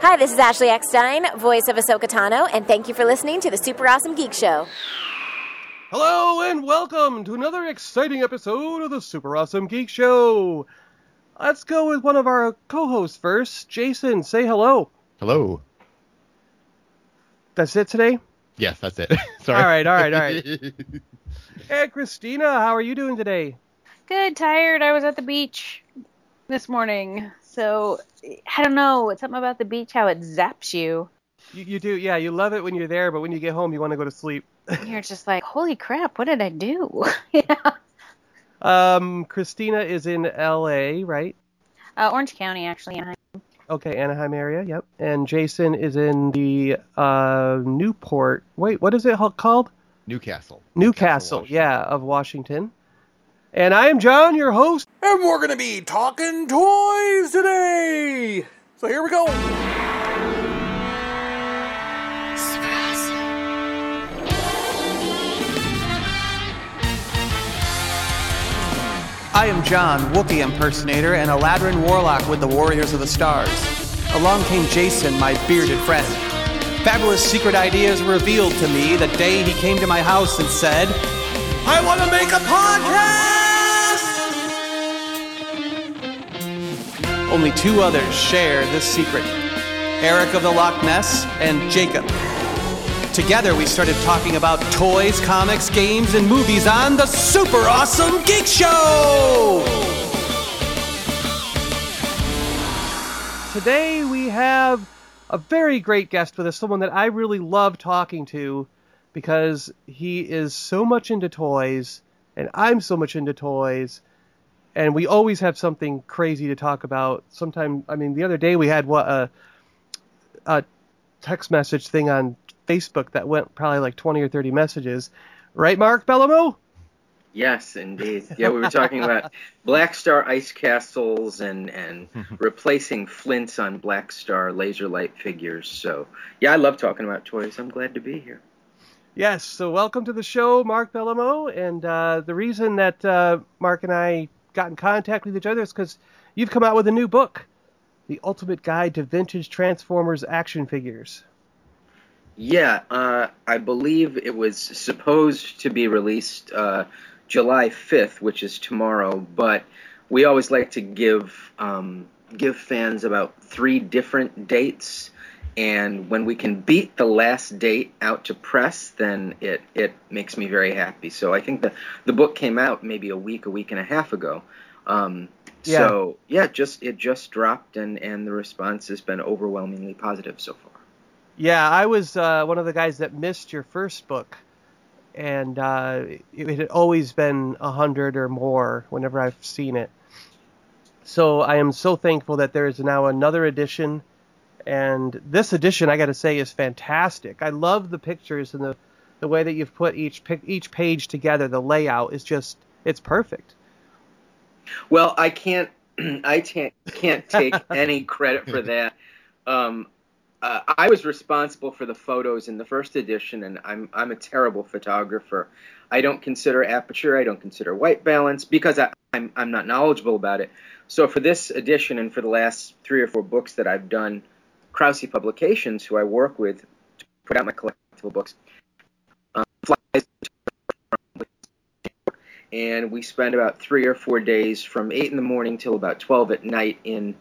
Hi, this is Ashley Eckstein, voice of Ahsoka Tano, and thank you for listening to the Super Awesome Geek Show. Hello and welcome to another exciting episode of the Super Awesome Geek Show. Let's go with one of our co-hosts first. Jason, say hello. Hello. That's it today? Yes, that's it. Sorry. All right, all right, all right. Hey, Christina, how are you doing today? Good, tired. I was at the beach this morning. So, I don't know. It's something about the beach, how it zaps you. You, you do, yeah, you love it when you're there, but when you get home, you want to go to sleep. You're just like, holy crap, what did I do? yeah. Um, Christina is in L.A., right? Uh, Orange County, actually. Anaheim. Okay, Anaheim area, yep. And Jason is in the uh, Newport. Wait, what is it called? Newcastle. Newcastle, Washington. yeah, of Washington. And I am John, your host. And we're going to be talking toys today. So here we go. I am John, Wookiee impersonator and Eladrin warlock with the Warriors of the Stars. Along came Jason, my bearded friend. Fabulous secret ideas revealed to me the day he came to my house and said, I want to make a podcast. Only two others share this secret Eric of the Loch Ness and Jacob. Together, we started talking about toys, comics, games, and movies on the Super Awesome Geek Show! Today we have a very great guest with us, someone that I really love talking to because he is so much into toys and I'm so much into toys and we always have something crazy to talk about. Sometime, I mean, the other day we had what a a text message thing on Facebook that went probably like 20 or 30 messages. Right, Mark Bellomo? Yes, indeed. Yeah, we were talking about Black Star ice castles and and replacing flints on Black Star laser light figures. So yeah, I love talking about toys. I'm glad to be here. Yes, so welcome to the show, Mark Bellomo. And uh, the reason that uh, Mark and I got in contact with each other is because you've come out with a new book, The Ultimate Guide to Vintage Transformers Action Figures. Yeah, uh, I believe it was supposed to be released uh, July 5th, which is tomorrow. But we always like to give um, give fans about three different dates, and when we can beat the last date out to press, then it it makes me very happy. So I think the the book came out maybe a week, a week and a half ago. Um, Yeah. So yeah, just it just dropped, and and the response has been overwhelmingly positive so far. Yeah, I was uh, one of the guys that missed your first book, and uh, it, it had always been a hundred or more whenever I've seen it. So I am so thankful that there is now another edition, and this edition I got to say is fantastic. I love the pictures and the the way that you've put each each page together. The layout is just it's perfect. Well, I can't, I can't, can't take any credit for that. Um, uh, I was responsible for the photos in the first edition, and I'm I'm a terrible photographer. I don't consider aperture, I don't consider white balance because I, I'm I'm not knowledgeable about it. So for this edition and for the last three or four books that I've done, Krause Publications, who I work with to put out my collectible books, um, flies and we spend about three or four days from eight in the morning till about twelve at night in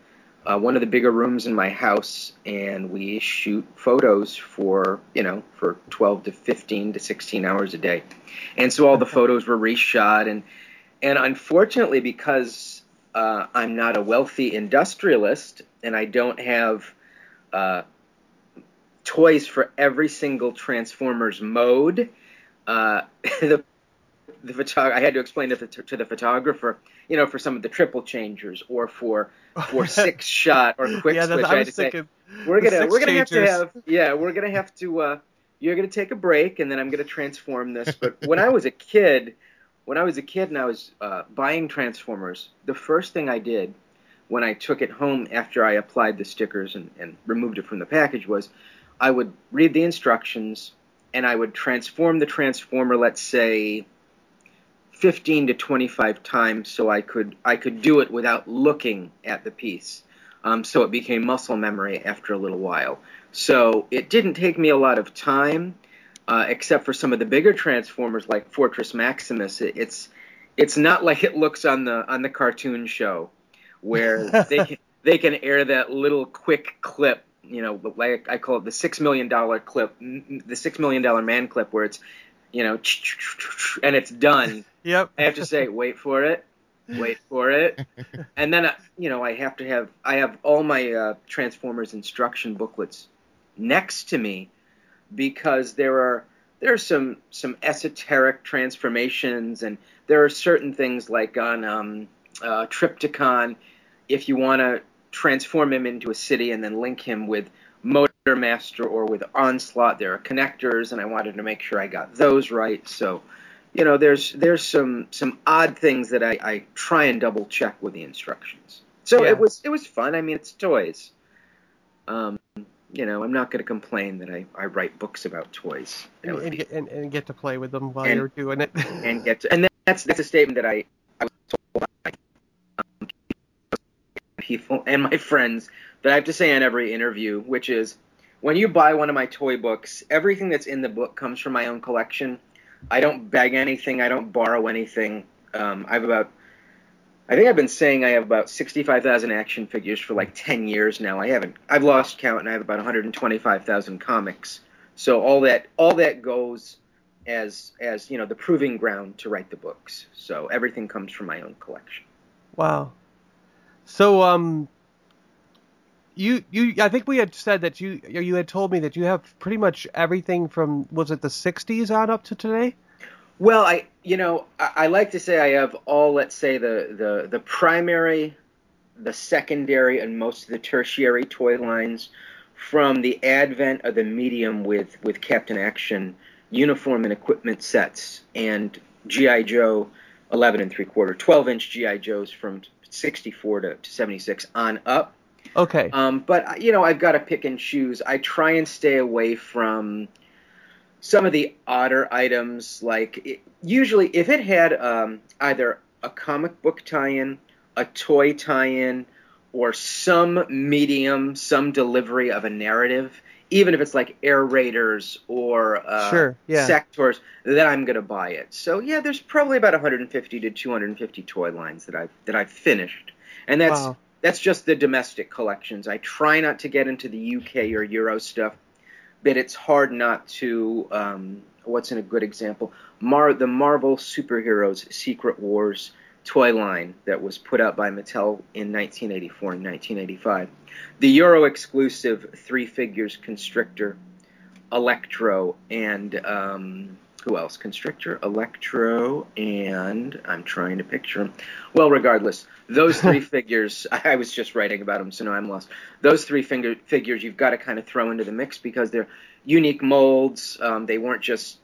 uh, one of the bigger rooms in my house, and we shoot photos for you know for twelve to fifteen to sixteen hours a day, and so all the photos were reshot, and and unfortunately because uh, I'm not a wealthy industrialist and I don't have uh, toys for every single Transformers mode. Uh, the the photog- I had to explain to the, to the photographer, you know, for some of the triple changers or for for Sixshot or quick yeah, switch. I I had was to say, we're gonna we're gonna have to have yeah we're gonna have to uh, you're gonna take a break and then I'm gonna transform this. But when I was a kid, when I was a kid and I was uh, buying Transformers, the first thing I did when I took it home after I applied the stickers and, and removed it from the package was I would read the instructions and I would transform the transformer, let's say 15 to 25 times so I could I could do it without looking at the piece. Um, so it became muscle memory after a little while. So it didn't take me a lot of time, uh, except for some of the bigger transformers like Fortress Maximus. It, it's it's not like it looks on the on the cartoon show, where they can, they can air that little quick clip. You know, like I call it the six million dollar clip, the six million dollar man clip, where it's you know, and it's done. Yep. I have to say, wait for it, wait for it, and then uh, you know I have to have I have all my uh, Transformers instruction booklets next to me because there are there are some some esoteric transformations and there are certain things like on um, uh, Trypticon, if you want to transform him into a city and then link him with Motor Master or with Onslaught, there are connectors, and I wanted to make sure I got those right. So, you know, there's there's some some odd things that I, I try and double check with the instructions. So Yeah. it was it was fun. I mean, it's toys. Um, you know, I'm not going to complain that I, I write books about toys. And, and, be- and, and get to play with them while And- you're doing it. and get to, and that's that's a statement that I, I was told by people and my friends that I have to say on every interview, which is when you buy one of my toy books, everything that's in the book comes from my own collection. I don't beg anything. I don't borrow anything. Um, I have about I think I've been saying I have about 65,000 action figures for like 10 years now. I haven't I've lost count and I have about 125,000 comics. So all that all that goes as as you know the proving ground to write the books. So everything comes from my own collection. Wow. So um you you I think we had said that you you had told me that you have pretty much everything from was it the 60s on up to today? Well, I you know I, I like to say I have all let's say the the the primary, the secondary, and most of the tertiary toy lines from the advent of the medium with with Captain Action uniform and equipment sets and GI Joe 11 and three quarter 12 inch GI Joes from 64 to, to 76 on up. Okay. Um, but you know, I've got to pick and choose. I try and stay away from some of the odder items. Like it, usually, if it had um, either a comic book tie-in, a toy tie-in, or some medium, some delivery of a narrative, even if it's like Air Raiders or uh, Sure, yeah. Sectaurs, then I'm gonna buy it. So yeah, there's probably about 150 to 250 toy lines that I've that I've finished, and that's Wow. that's just the domestic collections. I try not to get into the UK or Euro stuff, but it's hard not to. Um, what's in a good example? Mar the Marvel superheroes Secret Wars toy line that was put out by Mattel in 1984 and 1985. The Euro exclusive three figures Constrictor, Electro, and um, who else? Constrictor, Electro, and I'm trying to picture them. Well, regardless, those three figures, I was just writing about them, so now I'm lost. Those three finger, figures you've got to kind of throw into the mix because they're unique molds. Um, they weren't just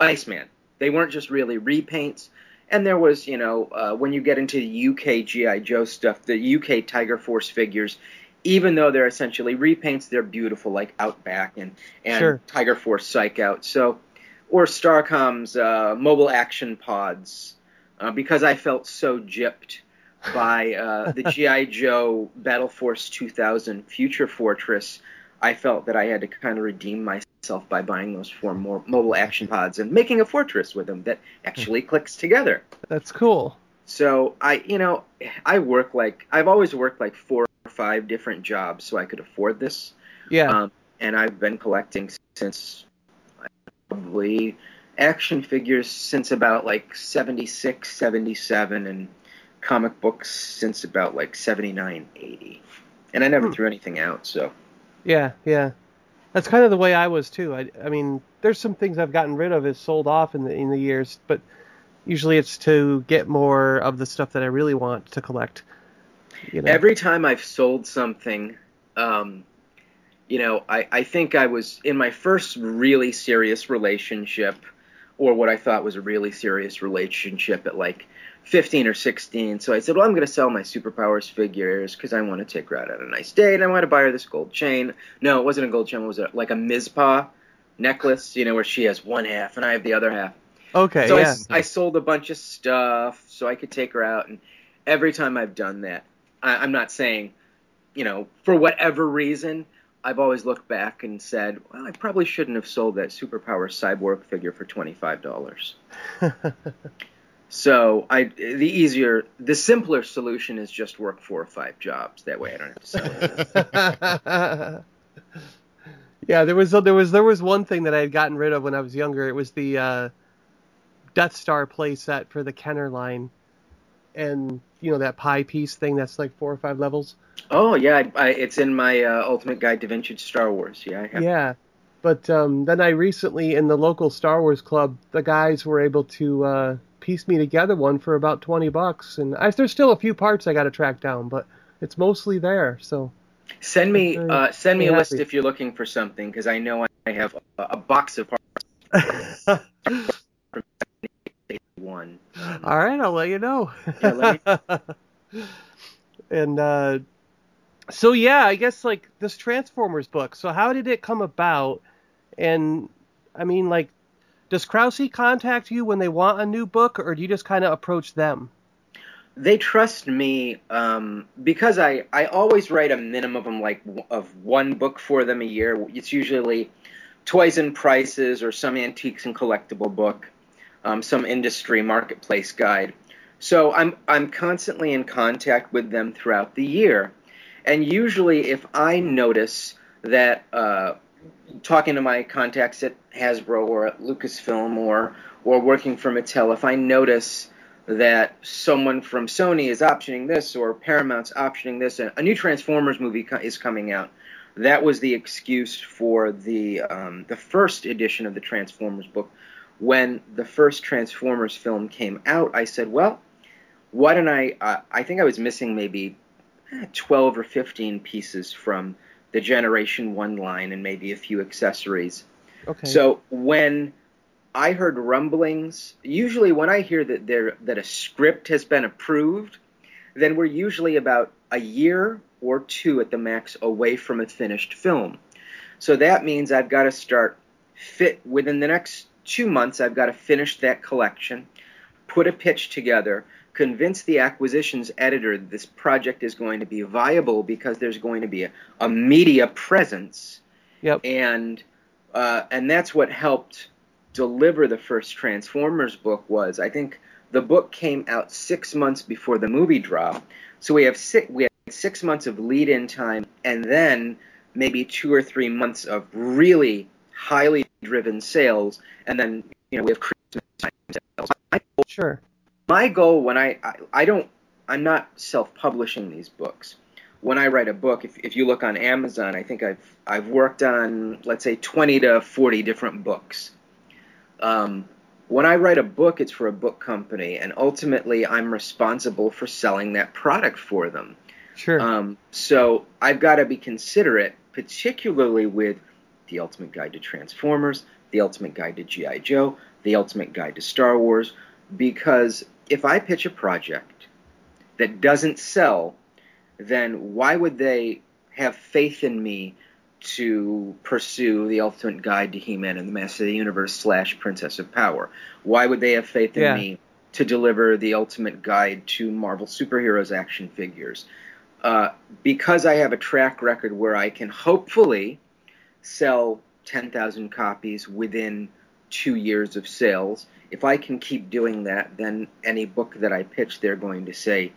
Iceman. They weren't just really repaints. And there was, you know, uh, when you get into the UK GI Joe stuff, the UK Tiger Force figures, even though they're essentially repaints, they're beautiful, like Outback and and Sure. Tiger Force Psych Out. So, or Starcom's uh, mobile action pods, uh, because I felt so gypped by uh, the GI Joe Battle Force 2000 Future Fortress. I felt that I had to kind of redeem myself by buying those four more mobile action pods and making a fortress with them that actually clicks together. That's cool. So I, you know, I work like I've always worked like four or five different jobs so I could afford this. Yeah. Um, and I've been collecting since probably action figures since about like 76, 77, and comic books since about like 79, 80. And I never Hmm. threw anything out, so. Yeah, yeah. That's kind of the way I was too. I, I mean, there's some things I've gotten rid of, is sold off in the in the years, but usually it's to get more of the stuff that I really want to collect. You know? Every time I've sold something, um, you know, I, I think I was in my first really serious relationship, or what I thought was a really serious relationship at like 15 or 16. So I said, well, I'm going to sell my superpowers figures because I want to take her out on a nice date. and I want to buy her this gold chain. No, it wasn't a gold chain. It was a, like a Mizpah necklace, you know, where she has one half and I have the other half. okay, So I yeah. s- I, sold a bunch of stuff so I could take her out, and every time I've done that, I, I'm not saying you know, for whatever reason, I've always looked back and said, well, I probably shouldn't have sold that superpower cyborg figure for twenty five dollars. so I, the easier, the simpler solution is just work four or five jobs. That way, I don't have to sell it. yeah, there was there was there was one thing that I had gotten rid of when I was younger. It was the uh, Death Star playset for the Kenner line, and you know that pie piece thing that's like four or five levels. oh yeah, I, I, it's in my uh, Ultimate Guide to Vintage Star Wars. Yeah. Yeah, but um, then I recently in the local Star Wars club, the guys were able to uh, piece me together one for about twenty bucks, and I, there's still a few parts I got to track down, but it's mostly there. So Send me Very- uh, send me a list if you're looking for something because I know I have a, a box of parts. One. All right, I'll let you know. Yeah, let and uh, so yeah, I guess like this Transformers book. So how did it come about? And I mean, like, does Krause contact you when they want a new book, or do you just kind of approach them? They trust me um, because I, I always write a minimum of like of one book for them a year. It's usually toys and prices or some antiques and collectible book, um, some industry marketplace guide. So I'm I'm constantly in contact with them throughout the year, and usually if I notice that uh, talking to my contacts at Hasbro or at Lucasfilm or or working for Mattel, if I notice that someone from Sony is optioning this or Paramount's optioning this, a new Transformers movie is coming out. That was the excuse for the um, the first edition of the Transformers book. When the first Transformers film came out, I said, "Well, why don't I? Uh, I think I was missing maybe eh, 12 or 15 pieces from the Generation One line and maybe a few accessories." Okay. So when I heard rumblings, usually when I hear that there that a script has been approved, then we're usually about a year or two at the max away from a finished film. So that means I've got to start fit within the next 2 months I've got to finish that collection, put a pitch together, convince the acquisitions editor that this project is going to be viable because there's going to be a, a media presence Yep. and uh, and that's what helped deliver the first Transformers book was I think the book came out six months before the movie dropped, so we have six we had six months of lead in time, and then maybe two or three months of really highly driven sales, and then you know we have Christmas time sales. My goal, Sure. my goal when I, I I don't I'm not self-publishing these books. When I write a book, if, if you look on Amazon, I think I've I've worked on let's say 20 to 40 different books. Um, when I write a book, it's for a book company, and ultimately I'm responsible for selling that product for them. Sure. Um, so I've got to be considerate, particularly with the Ultimate Guide to Transformers, the Ultimate Guide to G.I. Joe, the Ultimate Guide to Star Wars, because if I pitch a project that doesn't sell, then why would they have faith in me to pursue the Ultimate Guide to He-Man and the Master of the Universe slash Princess of Power? Why would they have faith in Yeah. me to deliver the Ultimate Guide to Marvel Superheroes action figures? Uh, because I have a track record where I can hopefully sell 10,000 copies within two years of sales. If I can keep doing that, then any book that I pitch, they're going to say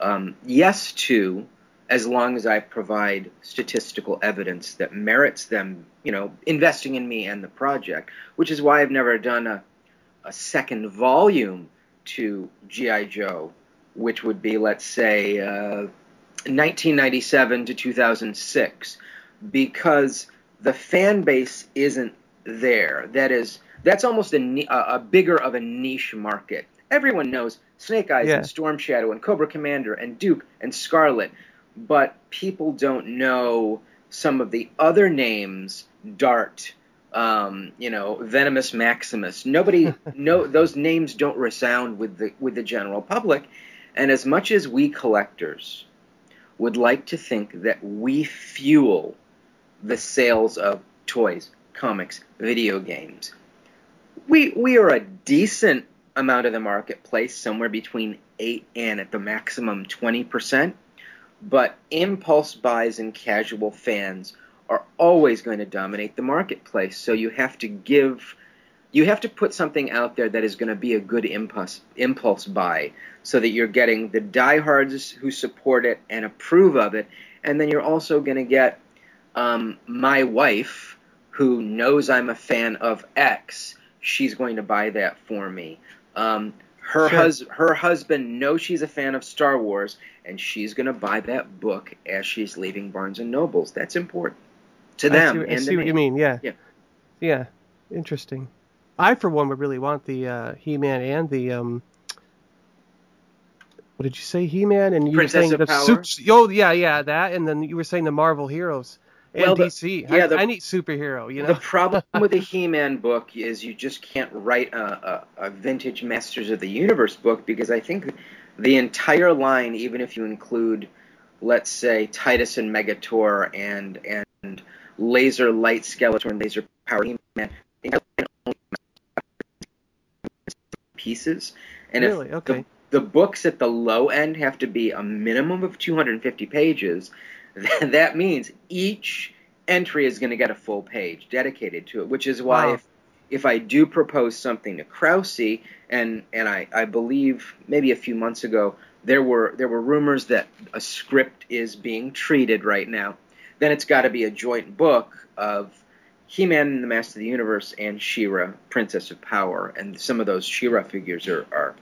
um, yes to, as long as I provide statistical evidence that merits them, you know, investing in me and the project. Which is why I've never done a, a second volume to GI Joe, which would be, let's say, uh, 1997 to 2006, because the fan base isn't there. That is, that's almost a, a, bigger of a niche market. Everyone knows Snake Eyes Yeah. and Storm Shadow and Cobra Commander and Duke and Scarlet, but people don't know some of the other names. Dart, um, you know, Venomous Maximus. Nobody, no, those names don't resound with the with the general public. And as much as we collectors would like to think that we fuel the sales of toys, comics, video games. We we are a decent amount of the marketplace, somewhere between eight and at the maximum twenty percent. but impulse buys and casual fans are always going to dominate the marketplace. So you have to give, you have to put something out there that is going to be a good impulse impulse buy, so that you're getting the diehards who support it and approve of it, and then you're also going to get um, my wife who knows I'm a fan of X. She's going to buy that for me. Um, her Sure. hus- her husband knows she's a fan of Star Wars, and she's going to buy that book as she's leaving Barnes and Nobles. That's important to I them see, what- I see what you mean. Yeah. Yeah. Yeah. Interesting. I, for one, would really want the uh, He-Man and the um. What did you say, He-Man? And you Princess were saying the Power? sup- Oh yeah, yeah, that. And then you were saying the Marvel heroes and Well, the- yeah, I, the- I need superhero. You know, The problem with the He-Man book is you just can't write a, a, a vintage Masters of the Universe book because I think the entire line, even if you include, let's say, Tytus and Megator and and Laser Light Skeletor and Laser Power He-Man, the entire line only pieces. And Really? if Okay. the, the books at the low end have to be a minimum of 250 pages, that means each entry is going to get a full page dedicated to it, which is why Wow. if if I do propose something to Krause, and and I, I believe maybe a few months ago there were there were rumors that a script is being treated right now, then it's got to be a joint book of He-Man and the Master of the Universe and She-Ra, Princess of Power, and some of those She-Ra figures are, are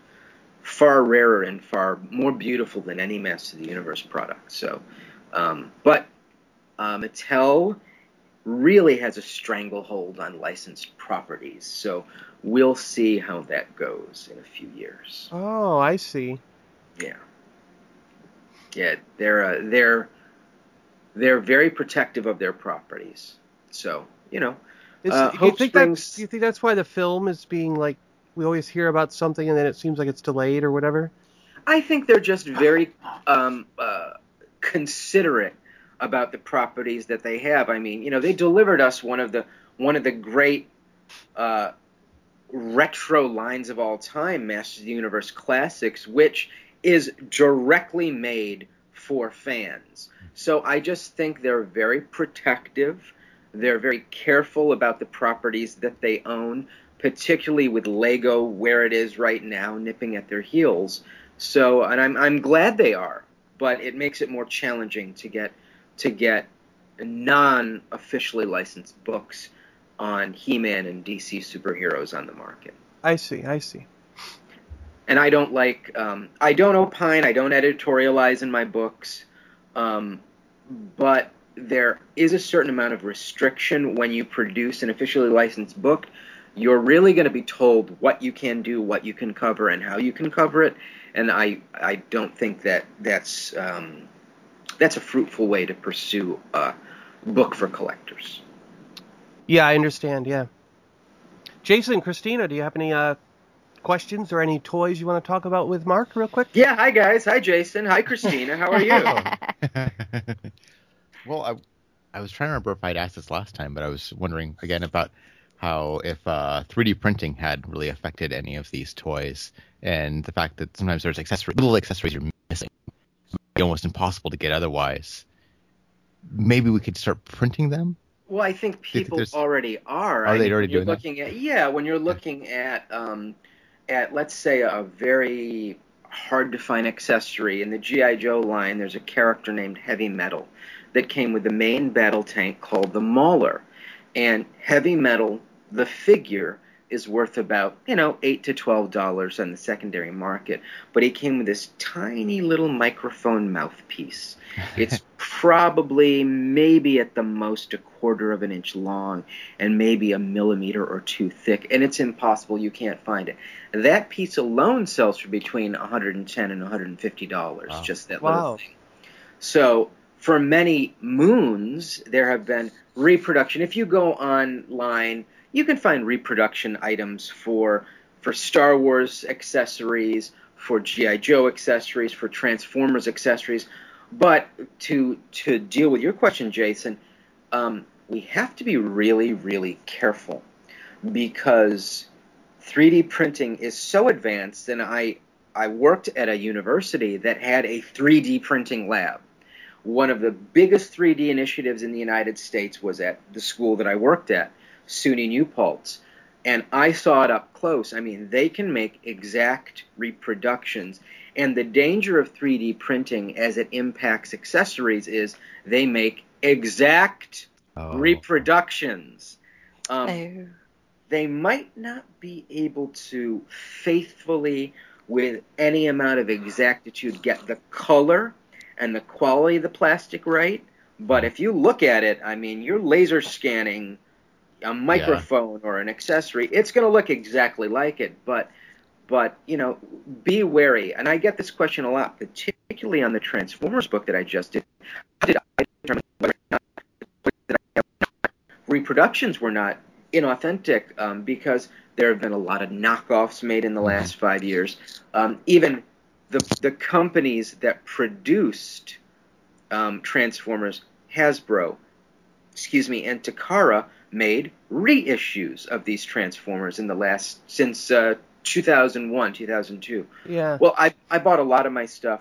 far rarer and far more beautiful than any Master of the Universe product. So, um, but uh, Mattel really has a stranglehold on licensed properties. So we'll see how that goes in a few years. Oh, I see. Yeah, yeah, they're uh, they're they're very protective of their properties. So you know, Uh, do you think Springs- that's? Do you think that's why the film is being like? We always hear about something and then it seems like it's delayed or whatever. I think they're just very um, uh, considerate about the properties that they have. I mean, you know, they delivered us one of the one of the great uh, retro lines of all time, Masters of the Universe Classics, which is directly made for fans. So I just think they're very protective. They're very careful about the properties that they own, particularly with Lego where it is right now, nipping at their heels. So, and I'm I'm glad they are, but it makes it more challenging to get to get non-officially licensed books on He-Man and DC superheroes on the market. I see. I see. And I don't like um, I don't opine, I don't editorialize in my books, um, but there is a certain amount of restriction when you produce an officially licensed book. You're really going to be told what you can do, what you can cover, and how you can cover it. And I, I don't think that that's um, that's a fruitful way to pursue a book for collectors. Yeah, I understand. Yeah. Jason, Christina, do you have any uh, questions or any toys you want to talk about with Mark, real quick? Yeah, hi guys, hi Jason, hi Christina, how are you? well, I, I was trying to remember if I'd asked this last time, but I was wondering again about how if uh, 3D printing had really affected any of these toys, and the fact that sometimes there's accessory, little accessories you're missing, almost impossible to get otherwise. Maybe we could start printing them. Well, I think you think people already are. Are I they mean, already doing that? at yeah, when you're looking at um, at let's say a very hard to find accessory in the GI Joe line, there's a character named Heavy Metal that came with the main battle tank called the Mauler, and Heavy Metal, the figure is worth about you know eight to twelve dollars on the secondary market, but it came with this tiny little microphone mouthpiece. It's probably maybe at the most a quarter of an inch long and maybe a millimeter or two thick, and it's impossible. You can't find it. That piece alone sells for between 110 and 150 dollars. Wow. Just that Wow. little thing. So for many moons, there have been reproduction. If you go online, you can find reproduction items for for Star Wars accessories, for GI Joe accessories, for Transformers accessories. But to to deal with your question, Jason, um, we have to be really, really careful because 3D printing is so advanced, and I I worked at a university that had a 3D printing lab. one of the biggest 3D initiatives in the United States was at the school that I worked at, SUNY New Paltz. And I saw it up close. I mean, they can make exact reproductions. And the danger of 3D printing as it impacts accessories is they make exact Oh. reproductions. Um, Oh. they might not be able to faithfully, with any amount of exactitude, get the color and the quality of the plastic right. But if you look at it, I mean, you're laser scanning a microphone or an accessory. It's going to look exactly like it, but but you know, be wary. And I get this question a lot, particularly on the Transformers book that I just did. How did I determine whether or not reproductions were not inauthentic um, because there have been a lot of knockoffs made in the last five years. Um, even the the companies that produced um, Transformers, Hasbro, excuse me, and Takara made reissues of these Transformers in the last since uh, 2001, 2002. Yeah. Well, I I bought a lot of my stuff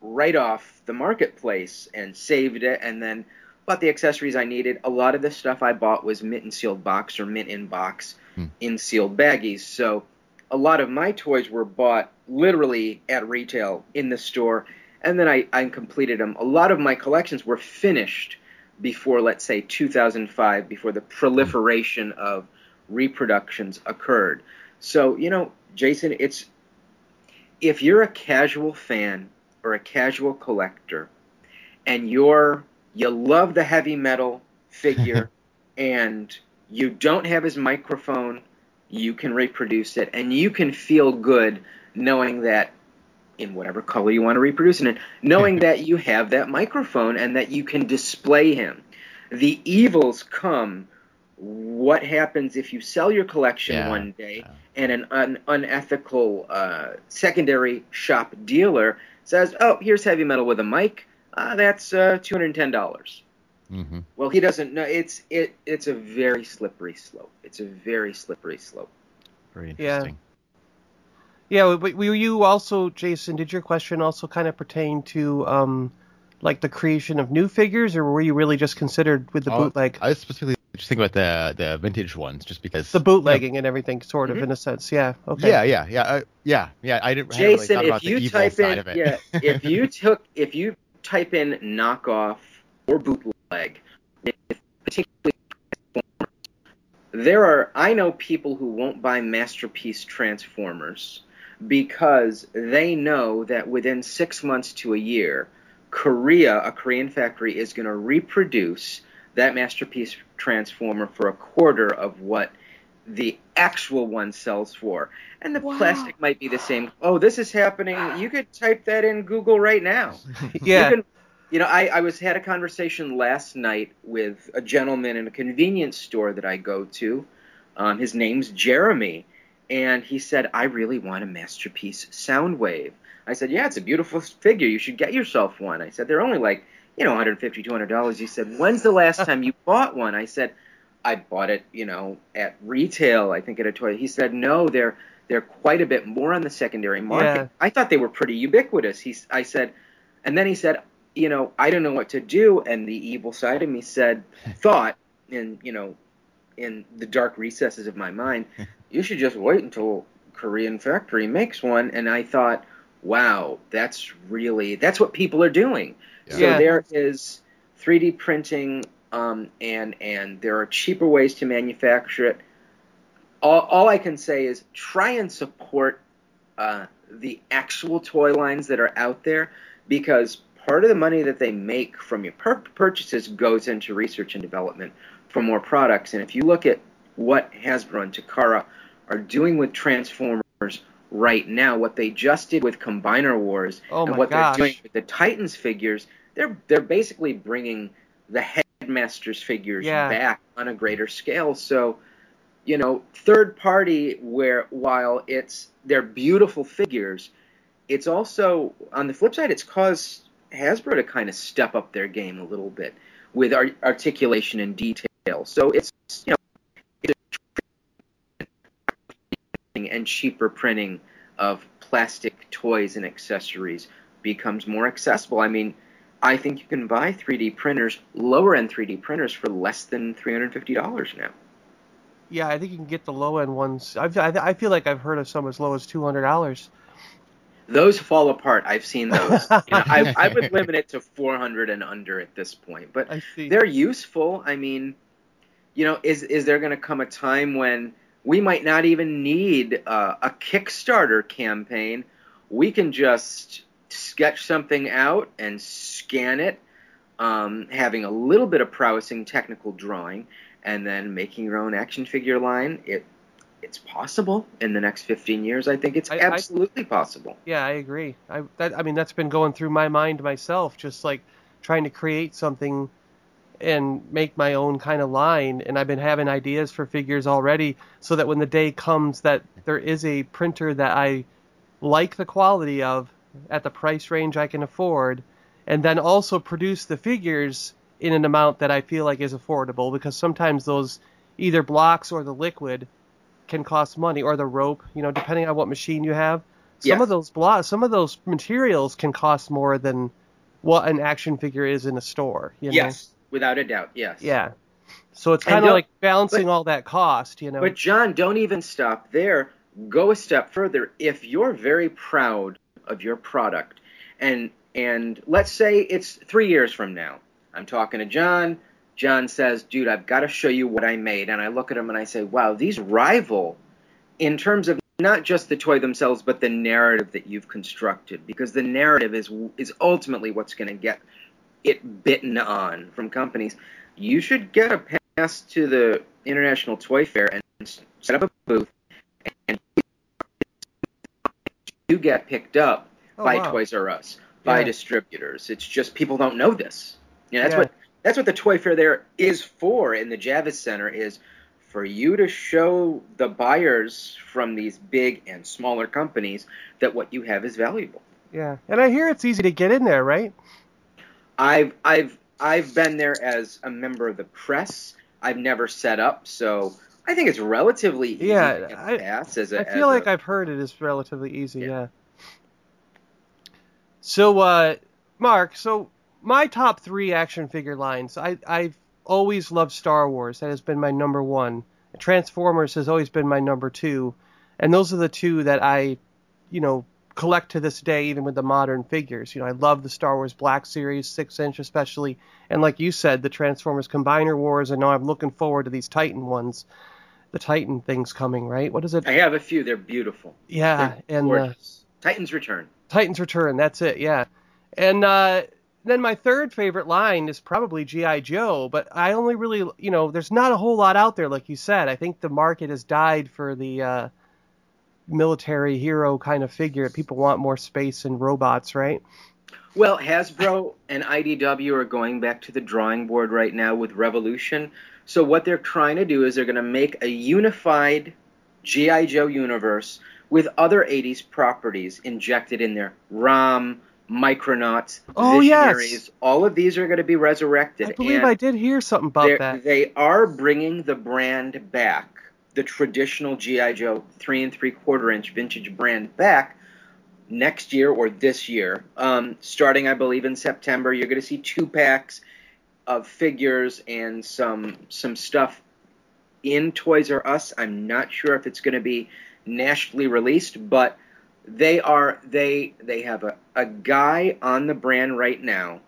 right off the marketplace and saved it, and then bought the accessories I needed. A lot of the stuff I bought was mint and sealed box or mint in box Hmm. in sealed baggies. So a lot of my toys were bought literally at retail in the store, and then I, I completed them. A lot of my collections were finished before, let's say, 2005, before the proliferation of reproductions occurred. So, you know, Jason, it's if you're a casual fan or a casual collector and you're you love the heavy metal figure and you don't have his microphone, you can reproduce it and you can feel good knowing that in whatever color you want to reproduce it in, knowing that you have that microphone and that you can display him. The evils come what happens if you sell your collection Yeah, one day yeah. and an un- unethical uh, secondary shop dealer says, "Oh, here's heavy metal with a mic. Uh, that's uh, two hundred ten dollars." hmm Well, he doesn't know. It's it. It's a very slippery slope. It's a very slippery slope. Very interesting. Yeah, but were you also, Jason? Did your question also kind of pertain to um, like the creation of new figures, or were you really just considered with the Oh, bootleg, I was specifically just think about the the vintage ones, just because the bootlegging and everything, sort of Mhm. in a sense? Yeah. Okay. Yeah, yeah, yeah, uh, yeah, yeah. I didn't. I really Jason, if about the you type in, yeah, if you took, if you type in knockoff or bootleg, particularly, there are. I know people who won't buy masterpiece transformers because they know that within six months to a year, Korea, a Korean factory, is going to reproduce that masterpiece transformer for a quarter of what the actual one sells for. And the Wow. plastic might be the same. Oh, this is happening. You could type that in Google right now. Yeah. You, can, you know, I, I was had a conversation last night with a gentleman in a convenience store that I go to. Um, his name's Jeremy, and he said, "I really want a masterpiece Soundwave." I said, "Yeah, it's a beautiful figure. You should get yourself one." I said, "They're only like, you know, 150 200 dollars." He said, "When's the last time you bought one?" I said, "I bought it, you know, at retail. I think at a toy." He said, "No, they're they're quite a bit more on the secondary market." Yeah. I thought they were pretty ubiquitous. He, I said, and then he said, "You know, I don't know what to do." And the evil side of me said, thought, in you know, in the dark recesses of my mind, you should just wait until Korean factory makes one. And I thought, wow, that's really that's what people are doing. So Yeah. there is 3D printing, um, and and there are cheaper ways to manufacture it. All, all I can say is try and support uh, the actual toy lines that are out there because part of the money that they make from your pur- purchases goes into research and development for more products. And if you look at what Hasbro and Takara are doing with Transformers right now, what they just did with Combiner Wars, Oh and what gosh. they're doing with the Titans figures, they're they're basically bringing the Headmasters figures Yeah. back on a greater scale. So, you know, third party where while it's they're beautiful figures, it's also on the flip side, it's caused Hasbro to kind of step up their game a little bit with ar- articulation and detail. So it's and cheaper printing of plastic toys and accessories becomes more accessible. I mean, I think you can buy 3D printers, lower end 3D printers, for less than $350 now. Yeah, I think you can get the low end ones. I've, I, I feel like I've heard of some as low as two hundred dollars. Those fall apart. I've seen those. You know, I, I would limit it to 400 and under at this point, but they're useful. I mean, you know, is is there going to come a time when we might not even need uh, a Kickstarter campaign? We can just sketch something out and scan it, um, having a little bit of prowess in technical drawing, and then making your own action figure line. It it's possible in the next 15 years. I think it's I- I- absolutely possible. Yeah, I agree. I that I mean that's been going through my mind myself, just like trying to create something and make my own kind of line. And I've been having ideas for figures already, so that when the day comes that there is a printer that I like the quality of at the price range I can afford, and then also produce the figures in an amount that I feel like is affordable, because sometimes those either blocks or the liquid can cost money or the rope, you know, depending on what machine you have. Some of those blocks, some of those materials can cost more than what an action figure is in a store. You know? Yes, without a doubt. Yes. Yeah. So it's kind of like balancing but- all that cost, you know. But John, don't even stop there. Go a step further. If you're very proud of your product, and and let's say it's three years from now, I'm talking to John. John says, "Dude, I've got to show you what I made." And I look at him and I say, "Wow, these rival in terms of not just the toy themselves, but the narrative that you've constructed, because the narrative is is ultimately what's going to get it bitten on from companies. You should get a pass to the International Toy Fair and set up a booth, and you get picked up Oh, by wow. Toys R Us, by Yeah. distributors. It's just people don't know this. You know, that's Yeah. what that's what the toy fair there is for in the Javits Center is for you to show the buyers from these big and smaller companies that what you have is valuable. Yeah. And I hear it's easy to get in there, right? I've I've I've been there as a member of the press. I've never set up, so I think it's relatively easy Yeah, I- as a I feel like I've heard it is relatively easy, Yeah. yeah. So, uh, Mark, so my top three action figure lines, I, I've always loved Star Wars. That has been my number one. Transformers has always been my number two. And those are the two that I, you know, collect to this day, even with the modern figures. You know, I love the Star Wars Black Series, six inch especially. And like you said, the Transformers Combiner Wars. And now I'm looking forward to these Titan ones. The Titan thing's coming, right? What is it? I have a few. They're beautiful. Yeah, They're and uh. Titans Return. Titans Return. That's it. Yeah, and uh, then my third favorite line is probably GI Joe, but I only really, you know, there's not a whole lot out there, like you said. I think the market has died for the uh, military hero kind of figure. People want more space and robots, right? Well, Hasbro and IDW are going back to the drawing board right now with Revolution. So what they're trying to do is they're going to make a unified GI Joe universe with other 80s properties injected in there. Rom, Micronauts, Oh, yes. All of these are going to be resurrected. I believe and I did hear something about that. They are bringing the brand back, the traditional GI Joe three and three quarter inch vintage brand back next year or this year. Um, starting, I believe, in September, you're going to see two packs of figures and some some stuff in Toys R Us. I'm not sure if it's going to be nationally released, but they are they they have a, a guy on the brand right now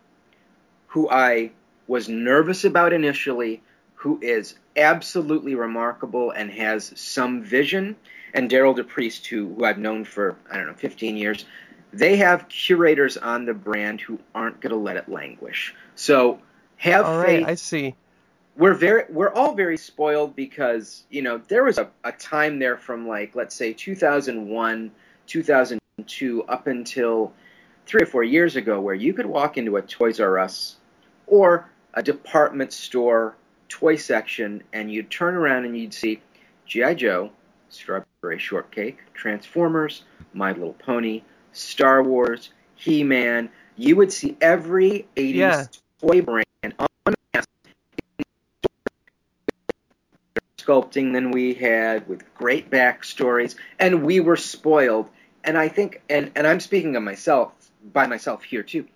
who I was nervous about initially, who is absolutely remarkable and has some vision, and Derryl DePriest, who, who I've known for, I don't know, 15 years, they have curators on the brand who aren't going to let it languish. So have All faith. right, I see. we're very we're all very spoiled because you know there was a, a time there from like let's say 2001 2002 up until three or four years ago where you could walk into a toys r us or a department store toy section and you'd turn around and you'd see gi joe strawberry shortcake transformers my little pony star wars he-man. You would see every 80s Yeah. toy brand sculpting. Than we had with great backstories and we were spoiled. And i think and, and i'm speaking of myself by myself here too.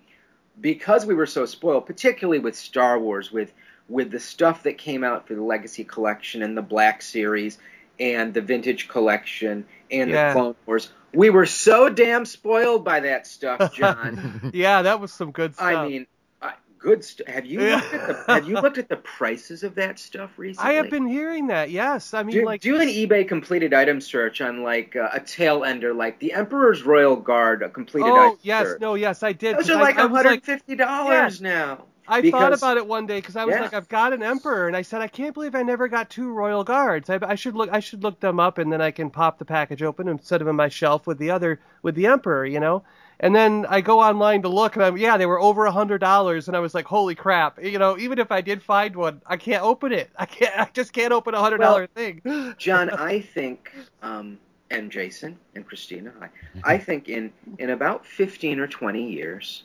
Because we were so spoiled, particularly with Star Wars, with with the stuff that came out for the Legacy Collection and the Black Series and the Vintage Collection and Yeah. the Clone Wars, we were so damn spoiled by that stuff, John. Yeah, that was some good stuff. I mean, uh, good stuff. Have you Yeah. looked at the Have you looked at the prices of that stuff recently? I have been hearing that. Yes, I mean, do, like do an eBay completed item search on like uh, a tail ender, like the Emperor's Royal Guard, a completed item. oh yes, search. no, yes, I did. Those are I- like I was like- $150 now. I thought about it one day because I was Yeah. like, I've got an emperor, and I said, I can't believe I never got two royal guards. I, I should look, I should look them up, and then I can pop the package open and set them in my shelf with the other, with the emperor, you know. And then I go online to look, and I'm, yeah, they were over a hundred dollars, and I was like, holy crap, you know. Even if I did find one, I can't open it. I can't, I just can't open a hundred dollar thing. John, I think, um, and Jason and Christina, I, I think in in about 15 or 20 years,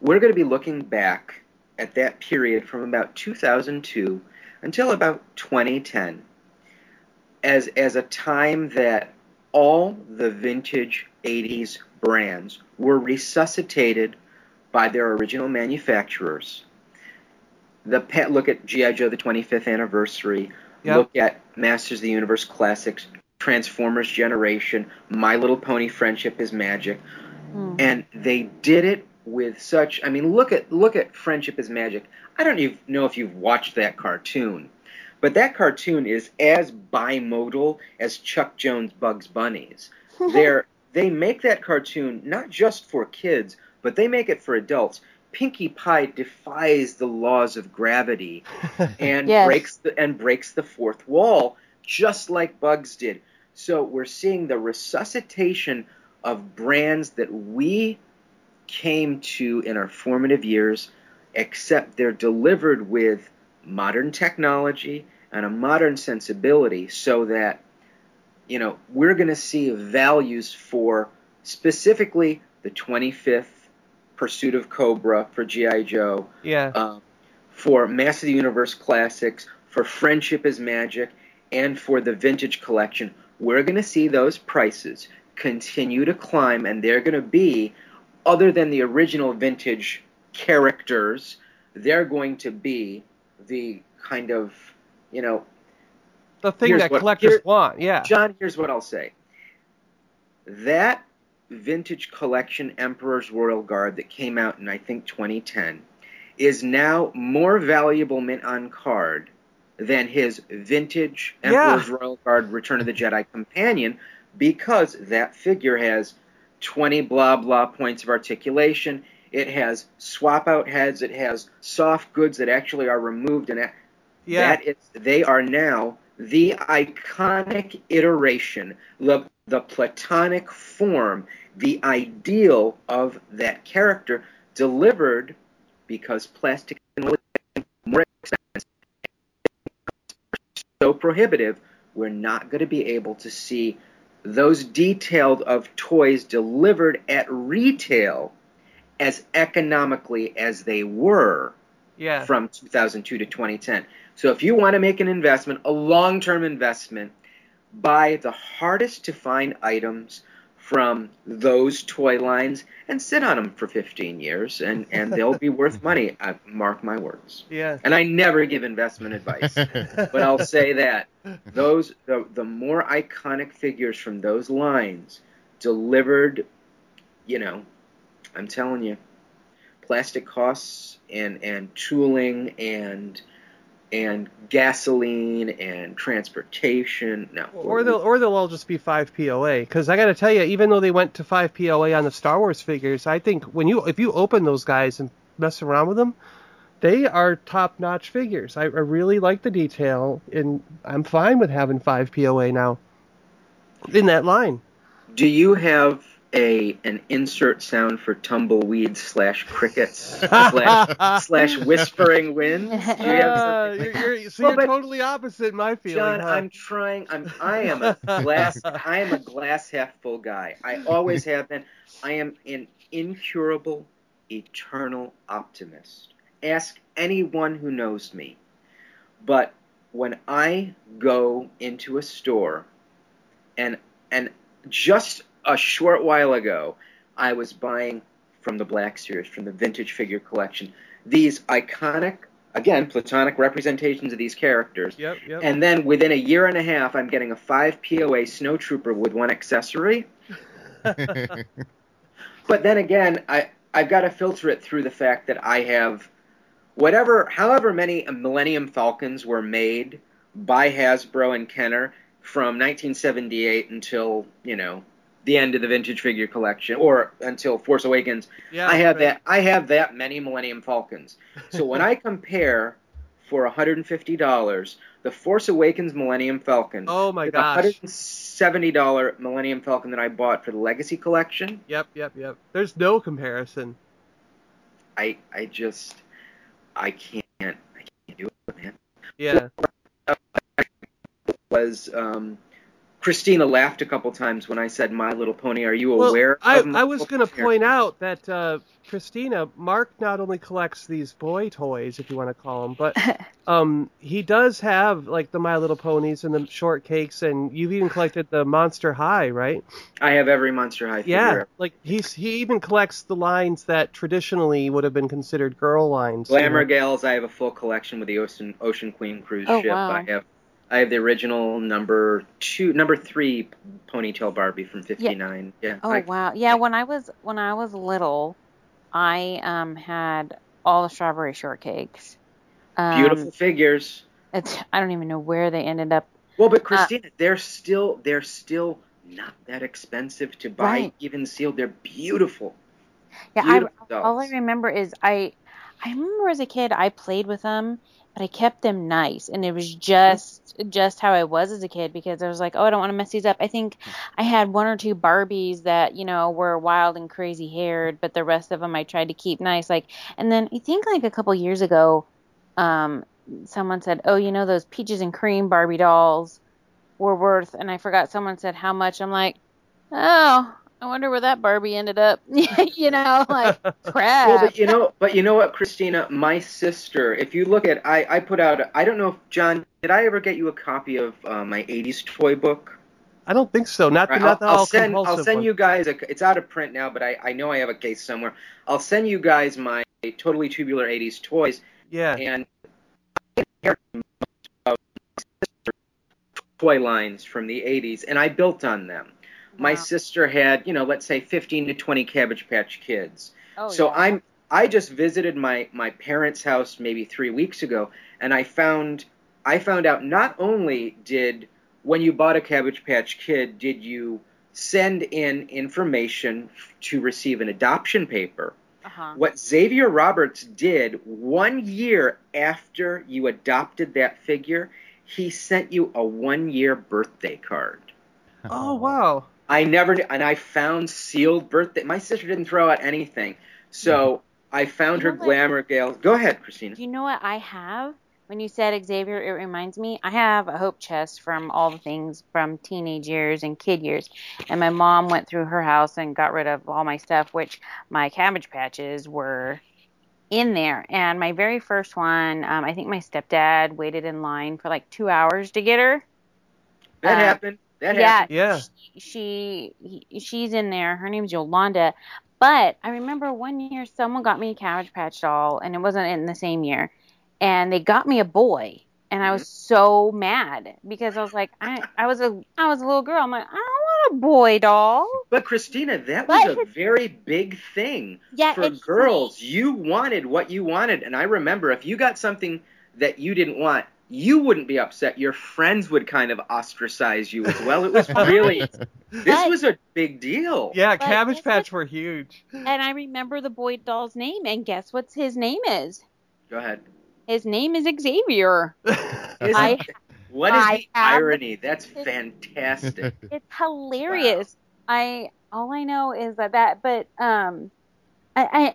we're going to be looking back at that period from about 2002 until about 2010 as as a time that all the vintage 80s brands were resuscitated by their original manufacturers. The pa- look at GI Joe the 25th anniversary. Yep. Look at Masters of the Universe classics, Transformers Generation, My Little Pony Friendship is Magic, hmm. and they did it with such. I mean, look at look at Friendship is Magic. I don't even know if you've watched that cartoon, but that cartoon is as bimodal as Chuck Jones' Bugs Bunnies. They're they make that cartoon not just for kids, but they make it for adults. Pinkie Pie defies the laws of gravity and Yes. breaks the and breaks the fourth wall just like Bugs did. So we're seeing the resuscitation of brands that we came to in our formative years, except they're delivered with modern technology and a modern sensibility so that you know we're going to see values for specifically the 25th pursuit of cobra for gi joe. Yeah, um, for Master of the Universe Classics, for Friendship is Magic, and for the Vintage Collection, we're going to see those prices continue to climb, and they're going to be, other than the original vintage characters, they're going to be the kind of, you know, the thing that what- collectors here- want. Yeah, John, here's what I'll say. That vintage collection Emperor's Royal Guard that came out in I think 2010 is now more valuable mint on card than his vintage Yeah. Emperor's Royal Guard Return of the Jedi Companion because that figure has 20 blah blah points of articulation. It has swap out heads. It has soft goods that actually are removed and yeah. that is, they are now the iconic iteration, the, the platonic form, the ideal of that character delivered because plastic is more expensive, so prohibitive, we're not going to be able to see those detailed of toys delivered at retail as economically as they were yeah. from 2002 to 2010. So if you want to make an investment, a long-term investment, buy the hardest to find items from those toy lines and sit on them for 15 years and, and they'll be worth money. I mark my words. yeah. And I never give investment advice, but I'll say that those the, the more iconic figures from those lines delivered, you know, I'm telling you, plastic costs and and tooling and and gasoline and transportation. No, Or they'll or they'll all just be five POA. Because I got to tell you, even though they went to five POA on the Star Wars figures, I think when you if you open those guys and mess around with them, they are top notch figures. I, I really like the detail, and I'm fine with having five POA now in that line. Do you have a an insert sound for tumbleweeds slash crickets slash, slash whispering wind. Do Uh, you're, you're, so Well, you're totally opposite my feeling. John, huh? I'm trying. I'm. I am a glass. I am a glass half full guy. I always have been. I am an incurable, eternal optimist. Ask anyone who knows me. But when I go into a store, and and just a short while ago, I was buying from the Black Series, from the vintage figure collection. These iconic, again, platonic representations of these characters. Yep, yep. And then within a year and a half, I'm getting a five POA snow trooper with one accessory. But then again, I I've got to filter it through the fact that I have whatever, however many Millennium Falcons were made by Hasbro and Kenner from 1978 until you know the end of the vintage figure collection or until Force Awakens. yeah, I have right. that. I have that many Millennium Falcons. So when I compare for 150 dollars the Force Awakens Millennium Falcon Oh my with gosh. the 170 dollar Millennium Falcon that I bought for the Legacy Collection, Yep, yep, yep. There's no comparison. I I just I can't I can't do it, man. Yeah. Was um, Christina laughed a couple times when I said My Little Pony. Are you Well, aware? I, of My I was going to point out that uh, Christina, Mark not only collects these boy toys, if you want to call them, but um, he does have like the My Little Ponies and the shortcakes, and you've even collected the Monster High, right? I have every Monster High Yeah, figure. like he's he even collects the lines that traditionally would have been considered girl lines. you Glamour know? Gals, I have a full collection with the Ocean Ocean Queen cruise Oh, ship. wow. I have I have the original number two, number three ponytail Barbie from '59. Yeah. Oh I- wow. Yeah, when I was when I was little, I um had all the strawberry shortcakes. Um, Beautiful figures. It's I don't even know where they ended up. Well, uh, but Christina, they're still they're still not that expensive to buy, Right. even sealed. They're beautiful. Yeah, I, all I remember is I I remember as a kid I played with them, but I kept them nice, and it was just just how I was as a kid because I was like, oh, I don't want to mess these up. I think I had one or two Barbies that you know were wild and crazy haired, but the rest of them I tried to keep nice. Like, and then I think like a couple years ago, um, someone said, oh, you know those peaches and cream Barbie dolls were worth, and I forgot someone said how much. I'm like, oh. I wonder where that Barbie ended up. you know, like crap. Well, but you know, but you know what, Christina, my sister. If you look at, I I put out. I don't know if John, did I ever get you a copy of uh, my '80s toy book? I don't think so. Not Right, the not the I'll, I'll send I'll send one. you guys a. It's out of print now, but I I know I have a case somewhere. I'll send you guys my totally tubular '80s toys Yeah. and toy lines from the '80s, and I built on them. My Wow. sister had, you know, let's say 15 to 20 Cabbage Patch Kids. Oh, so yeah. I'm I just visited my my parents' house maybe three weeks ago, and I found I found out not only did when you bought a Cabbage Patch Kid did you send in information to receive an adoption paper. Uh-huh. What Xavier Roberts did one year after you adopted that figure, he sent you a one year birthday card. Oh wow. I never and I found sealed birthday. My sister didn't throw out anything, so I found You her know what? glamour gale. Go ahead, Christina. Do you know what I have? When you said Xavier, it reminds me. I have a hope chest from all the things from teenage years and kid years, and my mom went through her house and got rid of all my stuff, which my cabbage patches were in there. And my very first one, um, I think my stepdad waited in line for like two hours to get her. That Uh, happened. That yeah, happened. Yeah. she he, she's in there. Her name's Yolanda. But I remember one year someone got me a Cabbage Patch doll, and it wasn't in the same year, and they got me a boy, and I was mm-hmm. so mad because I was like, I I was a I was a little girl. I'm like, I don't want a boy doll. But Christina, that But was a very big thing Yeah, for it's girls. You wanted what you wanted, and I remember if you got something that you didn't want, you wouldn't be upset. Your friends would kind of ostracize you as well. It was really this But- was a big deal. Yeah, But Cabbage guess Patch were huge. And I remember the boy doll's name, and guess what his name is? Go ahead. His name is Xavier. I- what is I the have- irony? That's fantastic. It's hilarious. I all I know is that that, but um, I, I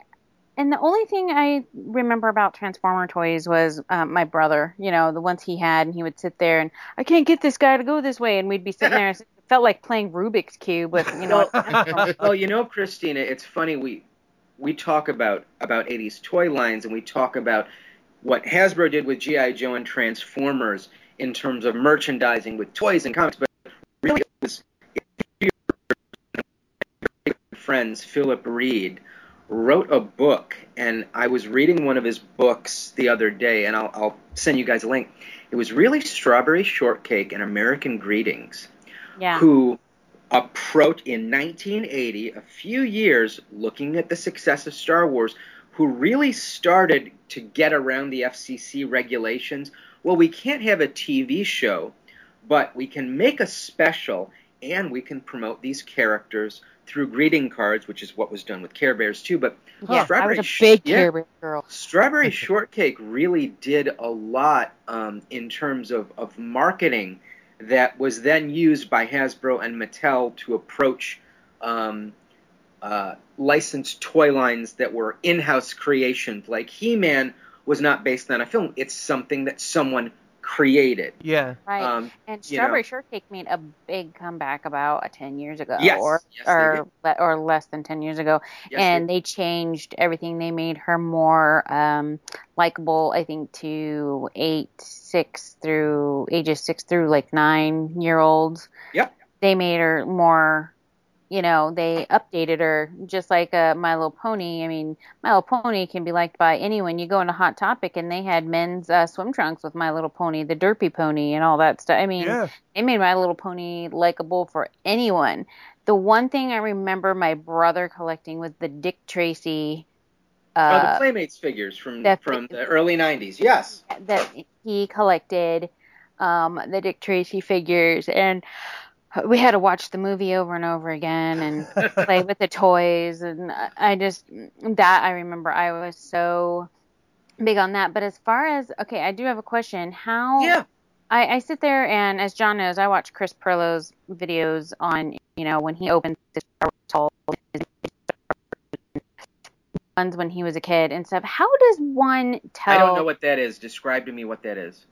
and the only thing I remember about Transformer toys was um, my brother. You know, the ones he had, and he would sit there and I can't get this guy to go this way, and we'd be sitting there. And It felt like playing Rubik's cube with you know. well, well, you know, Christina, it's funny we we talk about about 80s toy lines and we talk about what Hasbro did with GI Joe and Transformers in terms of merchandising with toys and comics, but really it was friends Philip Reed wrote a book, and I was reading one of his books the other day, and I'll, I'll send you guys a link. It was really Strawberry Shortcake and American Greetings, Yeah. who approached in 1980, a few years looking at the success of Star Wars, who really started to get around the FCC regulations. Well, we can't have a TV show, but we can make a special and we can promote these characters through greeting cards, which is what was done with Care Bears too. But Yeah, I Strawberry was a big yeah. Care Bear girl. Strawberry Shortcake really did a lot um, in terms of, of marketing that was then used by Hasbro and Mattel to approach um, uh, licensed toy lines that were in house creations. Like He Man was not based on a film, it's something that someone created. Yeah. Right. Um, and you know. Strawberry Shortcake made a big comeback about uh, 10 years ago. Yes, Or, yes, they or, le- or less than 10 years ago. yes, and they changed everything. They made her more um, likable, I think, to eight, six through ages six through like nine year olds. Yep. They made her more, you know, they updated her just like uh, My Little Pony. I mean, My Little Pony can be liked by anyone. You go into Hot Topic and they had men's uh, swim trunks with My Little Pony, the Derpy Pony, and all that stuff. I mean, Yeah. it made My Little Pony likable for anyone. The one thing I remember my brother collecting was the Dick Tracy oh, uh, the Playmates figures from that- from the early '90s. Yes. that he collected, um, the Dick Tracy figures, and we had to watch the movie over and over again and play with the toys, and I- just that I remember I was so big on that. But as far as okay, I do have a question. How Yeah. I, I sit there and, as John knows, I watch Chris Perlow's videos on, you know, when he opens the Star Wars ones when he was a kid and stuff. How does one tell I don't know what that is. Describe to me what that is.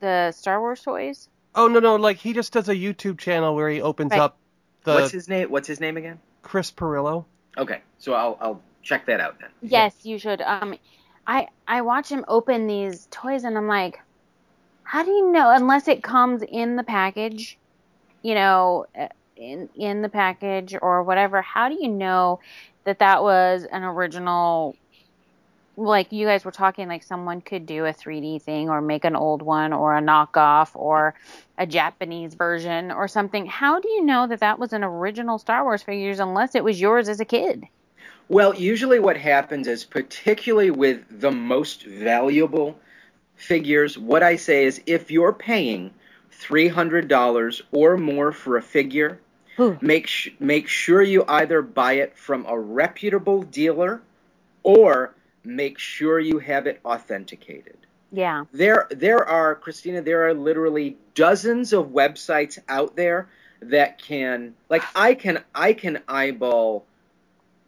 the Star Wars toys? Oh no no, like he just does a YouTube channel where he opens Right. up the What's his name? What's his name again? Chris Perillo. Okay, so I'll I'll check that out then. Yes, you should. Um, I I watch him open these toys and I'm like, how do you know? Unless it comes in the package, you know, uh, in in the package or whatever. How do you know that that was an original? Like you guys were talking, like someone could do a 3D thing or make an old one or a knockoff or a Japanese version or something. How do you know that that was an original Star Wars figures unless it was yours as a kid? Well, usually what happens is, particularly with the most valuable figures, what I say is if you're paying $300 or more for a figure, Ooh. make, sh- make sure you either buy it from a reputable dealer or make sure you have it authenticated. Yeah. There, there are Christina. There are literally dozens of websites out there that can, like, I can, I can eyeball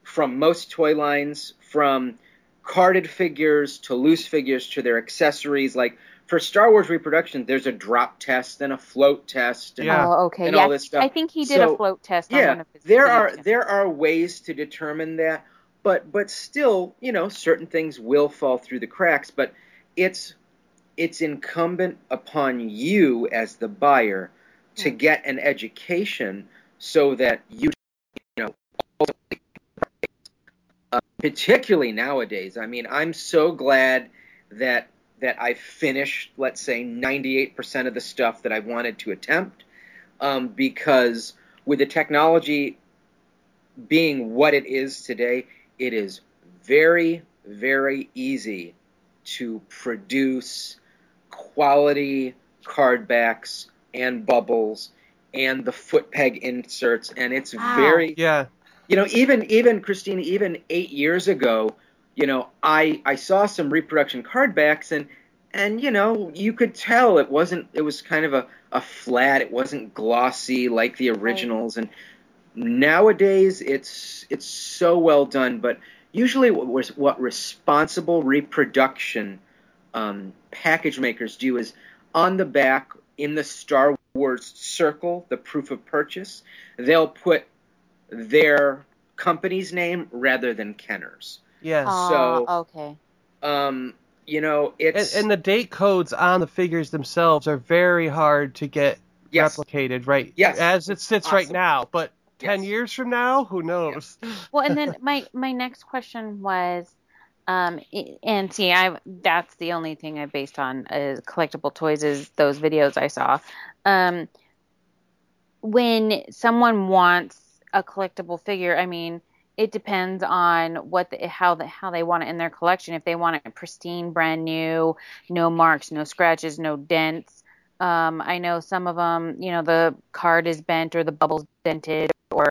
from most toy lines, from carded figures to loose figures to their accessories. Like for Star Wars reproduction, there's a drop test and a float test. And, Yeah. Oh, okay. and yeah, all this stuff. I think he did So, a float test on yeah, one of his there are there are ways to determine that, but but still, you know, certain things will fall through the cracks. But it's it's incumbent upon you as the buyer to get an education so that you you know uh, particularly nowadays i mean i'm so glad that that i finished let's say 98% of the stuff that i wanted to attempt um, because with the technology being what it is today it is very very easy to produce quality card backs and bubbles and the foot peg inserts and it's Wow. very Yeah. you know even even christine even eight years ago you know i i saw some reproduction card backs and and you know you could tell it wasn't it was kind of a, a flat it wasn't glossy like the originals and nowadays it's it's so well done but usually what, was- what responsible reproduction um, package makers do is on the back in the Star Wars circle, the proof of purchase, they'll put their company's name rather than Kenner's. Yes. Oh, so- okay. Um, you know, and, it's and the date codes on the figures themselves are very hard to get yes, replicated, right? Yes. As it sits right now, but ten Yes. years from now, who knows? Well, and then my my next question was, um, and see, I that's the only thing I based on uh, collectible toys is those videos I saw. Um, when someone wants a collectible figure, I mean, it depends on what the, how the, how they want it in their collection. If they want it pristine, brand new, no marks, no scratches, no dents. Um, I know some of them, you know, the card is bent or the bubble's dented or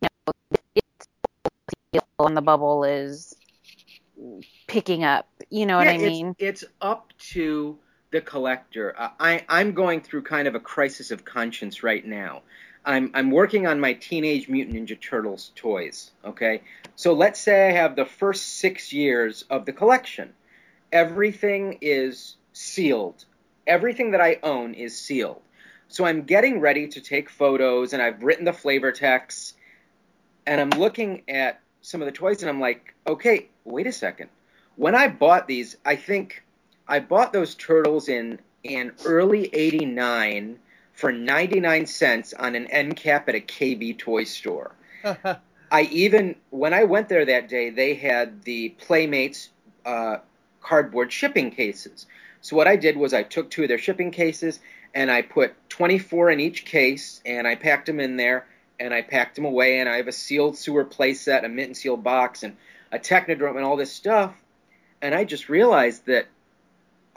you know, it's and the bubble is picking up. You know what Yeah, I mean? It's, it's up to the collector. Uh, I, I'm going through kind of a crisis of conscience right now. I'm, I'm working on my Teenage Mutant Ninja Turtles toys, okay? So let's say I have the first six years of the collection. Everything is sealed. Everything that I own is sealed. So I'm getting ready to take photos, and I've written the flavor text, and I'm looking at some of the toys, and I'm like, okay, wait a second. When I bought these, I think I bought those turtles in in early '89 for 99 cents on an end cap at a KB toy store. I even when I went there that day, they had the Playmates uh, cardboard shipping cases. So what I did was I took two of their shipping cases and I put 24 in each case and I packed them in there and I packed them away and I have a sealed sewer playset, a mint and seal box, and a Technodrome and all this stuff. And I just realized that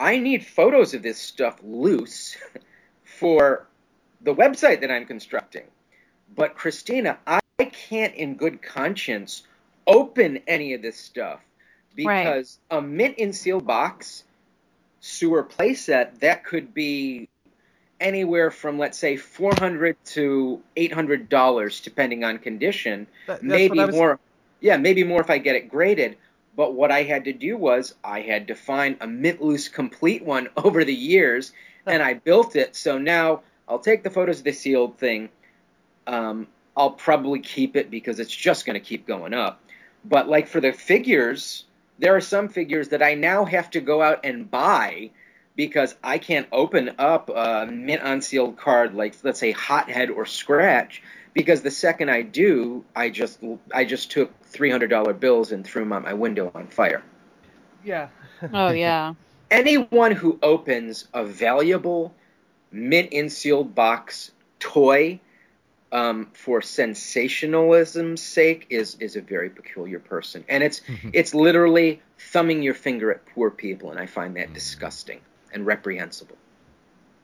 I need photos of this stuff loose for the website that I'm constructing. But Christina, I can't in good conscience open any of this stuff because a mint in seal box sewer playset that could be anywhere from let's say 400 to 800 dollars depending on condition. That- maybe was- more yeah maybe more if i get it graded. But what i had to do was i had to find a mint loose complete one over the years and i built it. So now i'll take the photos of the sealed thing. Um, i'll probably keep it because it's just going to keep going up. But like for the figures there are some figures that i now have to go out and buy because I can't open up a mint unsealed card like let's say Hothead or Scratch because the second I do, I just I just took three hundred dollar bills and threw them out my window on fire. yeah. Oh yeah. Anyone who opens a valuable mint unsealed box toy um, for sensationalism's sake is is a very peculiar person, and it's mm-hmm. it's literally thumbing your finger at poor people, and I find that mm. disgusting and reprehensible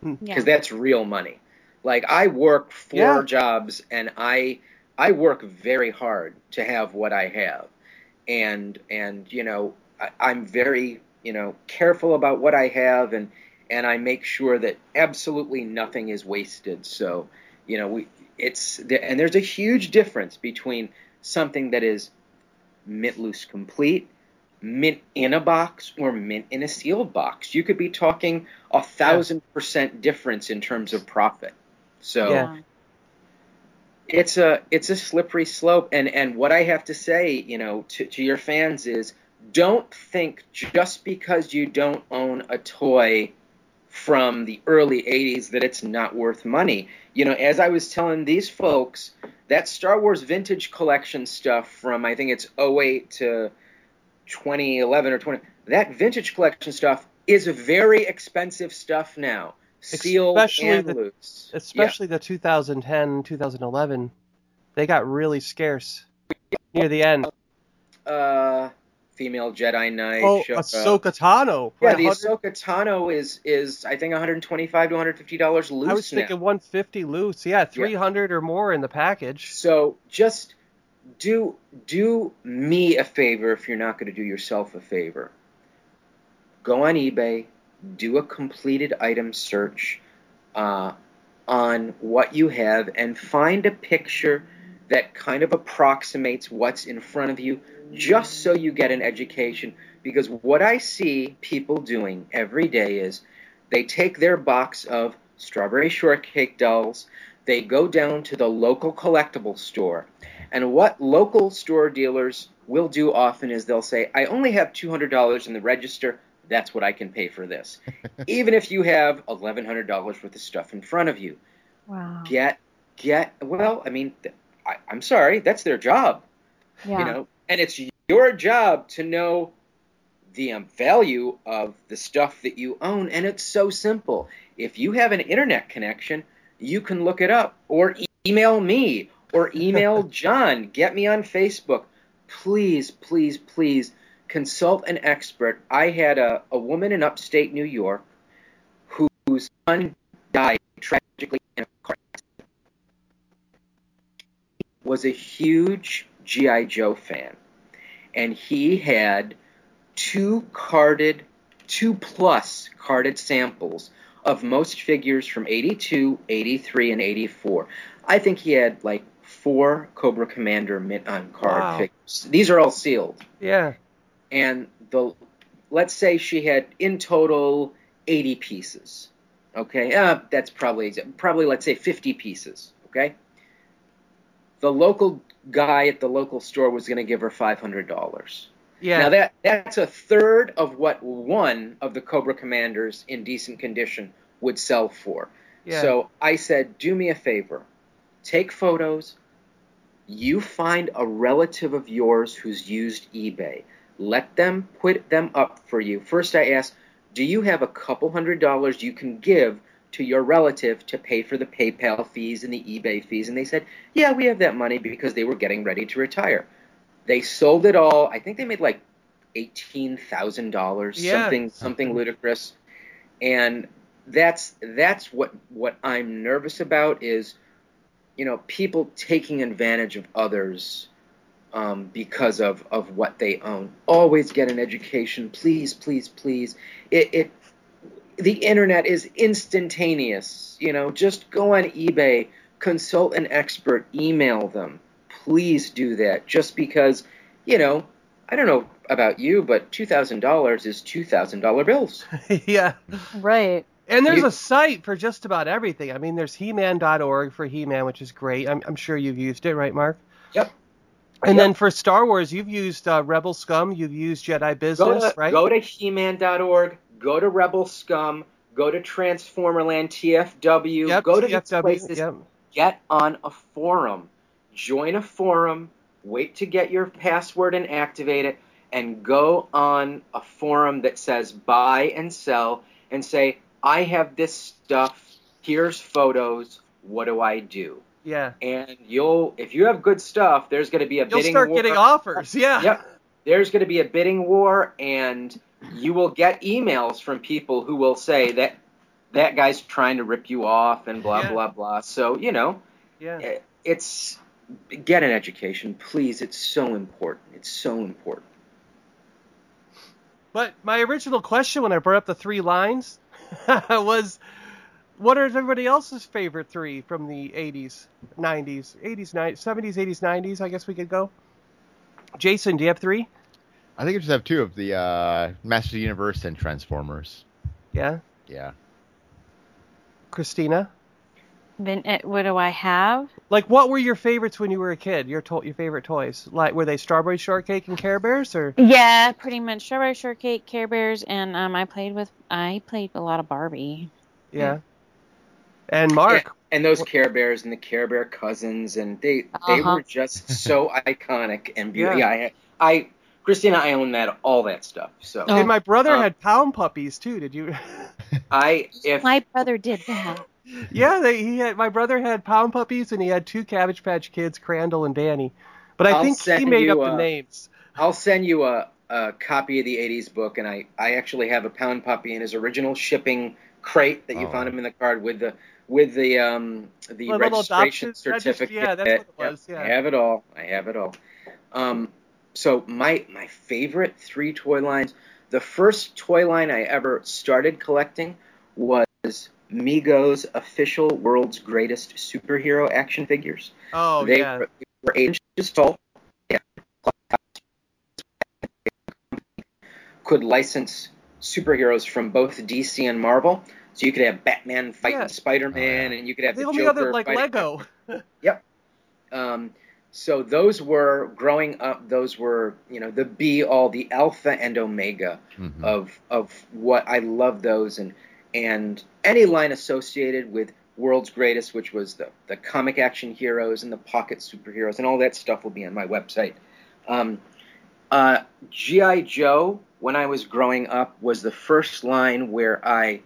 hmm. Yeah. because that's real money. Like I work four Yeah. jobs and I I work very hard to have what I have, and and you know I, I'm very you know careful about what I have and and I make sure that absolutely nothing is wasted. So you know we it's and there's a huge difference between something that is mint loose complete mint in a box or mint in a sealed box. You could be talking a thousand percent difference in terms of profit. So Yeah. it's a it's a slippery slope. And and what I have to say, you know, to, to your fans is don't think just because you don't own a toy from the early 80s that it's not worth money. You know, as I was telling these folks, that Star Wars vintage collection stuff from I think it's 08 to 2011 or 20 that vintage collection stuff is very expensive stuff now sealed Especially and the- loose Especially the 2010, 2011. They got really scarce near the end. uh female jedi knight Oh. Ahsoka Tano. yeah the 100 Ahsoka Tano is is I think 125 to 150 dollars loose I was now. thinking 150 loose. Yeah, 300 or more in the package. So just do do me a favor if you're not going to do yourself a favor. Go on eBay, do a completed item search uh, on what you have, and find a picture that kind of approximates what's in front of you, just so you get an education. Because what I see people doing every day is they take their box of strawberry shortcake dolls, they go down to the local collectible store. And what local store dealers will do often is they'll say, I only have $200 in the register. That's what I can pay for this. Even if you have $1,100 worth of stuff in front of you. Wow. Get get well. I mean, th- I, I'm sorry, that's their job. Yeah. You know, and it's your job to know the um, value of the stuff that you own, and it's so simple. If you have an internet connection, you can look it up, or email me, or email John. Get me on Facebook. Please, please, please consult an expert. I had a, a woman in upstate New York whose son died tragically in a car accident. Was a huge GI Joe fan, and he had two carded, two plus carded samples of most figures from 82, 83, and 84. I think he had like four Cobra Commander mint on card Wow. figures. These are all sealed Yeah. and the let's say she had in total 80 pieces okay uh, that's probably probably let's say 50 pieces okay the local guy at the local store was going to give her $500 Yeah. now that that's a third of what one of the cobra commanders in decent condition would sell for yeah. so I said, do me a favor. Take photos. You find a relative of yours who's used eBay. Let them put them up for you. First, I asked, do you have a couple hundred dollars you can give to your relative to pay for the PayPal fees and the eBay fees? And they said, yeah, we have that money because they were getting ready to retire. They sold it all. I think they made like eighteen thousand dollars, something something ludicrous. And that's that's what what I'm nervous about is, you know, people taking advantage of others um, because of of what they own. Always get an education, please, please, please. It, it the internet is instantaneous. You know, just go on eBay, consult an expert, email them. Please do that. Just because, you know, I don't know about you, but two thousand dollars is two thousand dollar bills. yeah. Right. And there's You- a site for just about everything. I mean, there's He-Man.org for He-Man, which is great. I'm, I'm sure you've used it, right, Mark? Yep. And Yep. then for Star Wars, you've used uh, Rebel Scum, you've used Jedi Go Business, to, right? go to He-Man.org. Go to Rebel Scum. Go to Transformerland TFW. yep, go to these places. Yep. Get on a forum. Join a forum. Wait to get your password and activate it. And go on a forum that says buy and sell and say, I have this stuff. Here's photos. What do I do? Yeah. And you'll, if you have good stuff, there's going to be a You'll bidding start war. getting offers. Yeah. Yep. There's going to be a bidding war, and you will get emails from people who will say that that guy's trying to rip you off and blah Yeah. blah blah. So you know, Yeah. eh, it's get an education, please. It's so important. It's so important. But my original question when I brought up the three lines was, what are everybody else's favorite three from the 80s, 90s, 80s, 90s, 70s, 80s, 90s? I guess we could go. Jason, do you have three? I think I just have two of the uh, Masters of the Universe and Transformers. Yeah. Yeah. Christina? Then eh, what do I have? Like, what were your favorites when you were a kid? Your to- your favorite toys? Like, were they Strawberry Shortcake and Care Bears, or Yeah, pretty much strawberry shortcake, Care Bears, and um, I played with I played a lot of Barbie. yeah? And Mark, Yeah, and those Care Bears and the Care Bear cousins, and they they Uh-huh. were just so iconic and beautiful. Yeah. Yeah, I, I Christina, I own that all that stuff. So Oh. and my brother uh, had pound puppies too. Did you? I if My brother did that. yeah, they, he had. My brother had pound puppies, and he had two Cabbage Patch Kids, Crandall and Danny. But I I'll think he made you, up the uh, names. I'll send you a, a copy of the 80s book, and I, I actually have a pound puppy in his original shipping crate that you Oh. found him in the card with the with the um the The registration adoption regist- certificate. yeah, that's what it Yep, was, yeah. I have it all. I have it all. Um, so my my favorite three toy lines. The first toy line I ever started collecting was Mego official world's greatest superhero action figures. Oh they, yeah, were, they were eight inches tall. Yeah. Could license superheroes from both DC and Marvel. So you could have Batman fighting Yeah. Spider-Man, Oh, and you could have the the, only Joker other like Lego. So those were growing up. Those were you know the be all, the alpha and omega Mhm. of of what I love those and and any line associated with World's Greatest, which was the, the comic action heroes and the pocket superheroes, and all that stuff will be on my website. Um, uh, G.I. Joe, when I was growing up, was the first line where I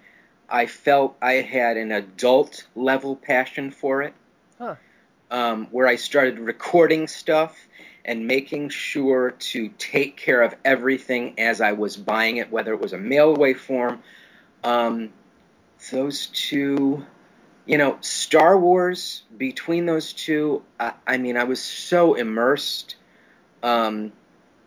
I felt I had an adult level passion for it. Huh. Um, where I started recording stuff and making sure to take care of everything as I was buying it, whether it was a mail away form. Um, those two, you know, Star Wars, between those two, I, I mean, I was so immersed. Um,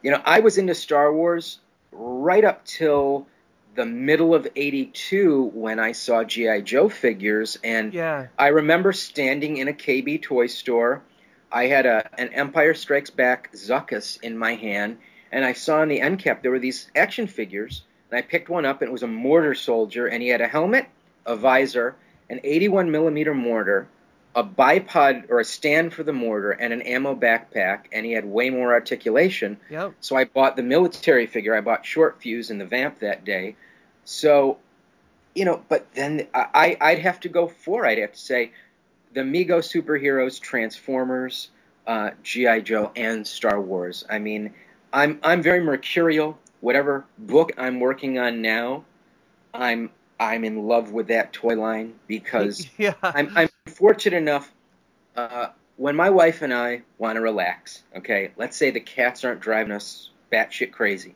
you know, I was into Star Wars right up till the middle of 82 when I saw G.I. Joe figures. And Yeah. I remember standing in a KB toy store. I had a an Empire Strikes Back Zuckuss in my hand, and I saw on the end cap there were these action figures. And I picked one up, and it was a mortar soldier, and he had a helmet, a visor, an 81 millimeter mortar, a bipod or a stand for the mortar, and an ammo backpack, and he had way more articulation. Yep. So I bought the military figure. I bought Short Fuse and the Vamp that day. So, you know, but then I, I'd have to go for. I'd have to say, the Mego superheroes, Transformers, uh, GI Joe, and Star Wars. I mean, I'm I'm very mercurial. Whatever book I'm working on now, I'm I'm in love with that toy line because yeah. I'm, I'm fortunate enough. Uh, when my wife and I want to relax, okay, let's say the cats aren't driving us batshit crazy.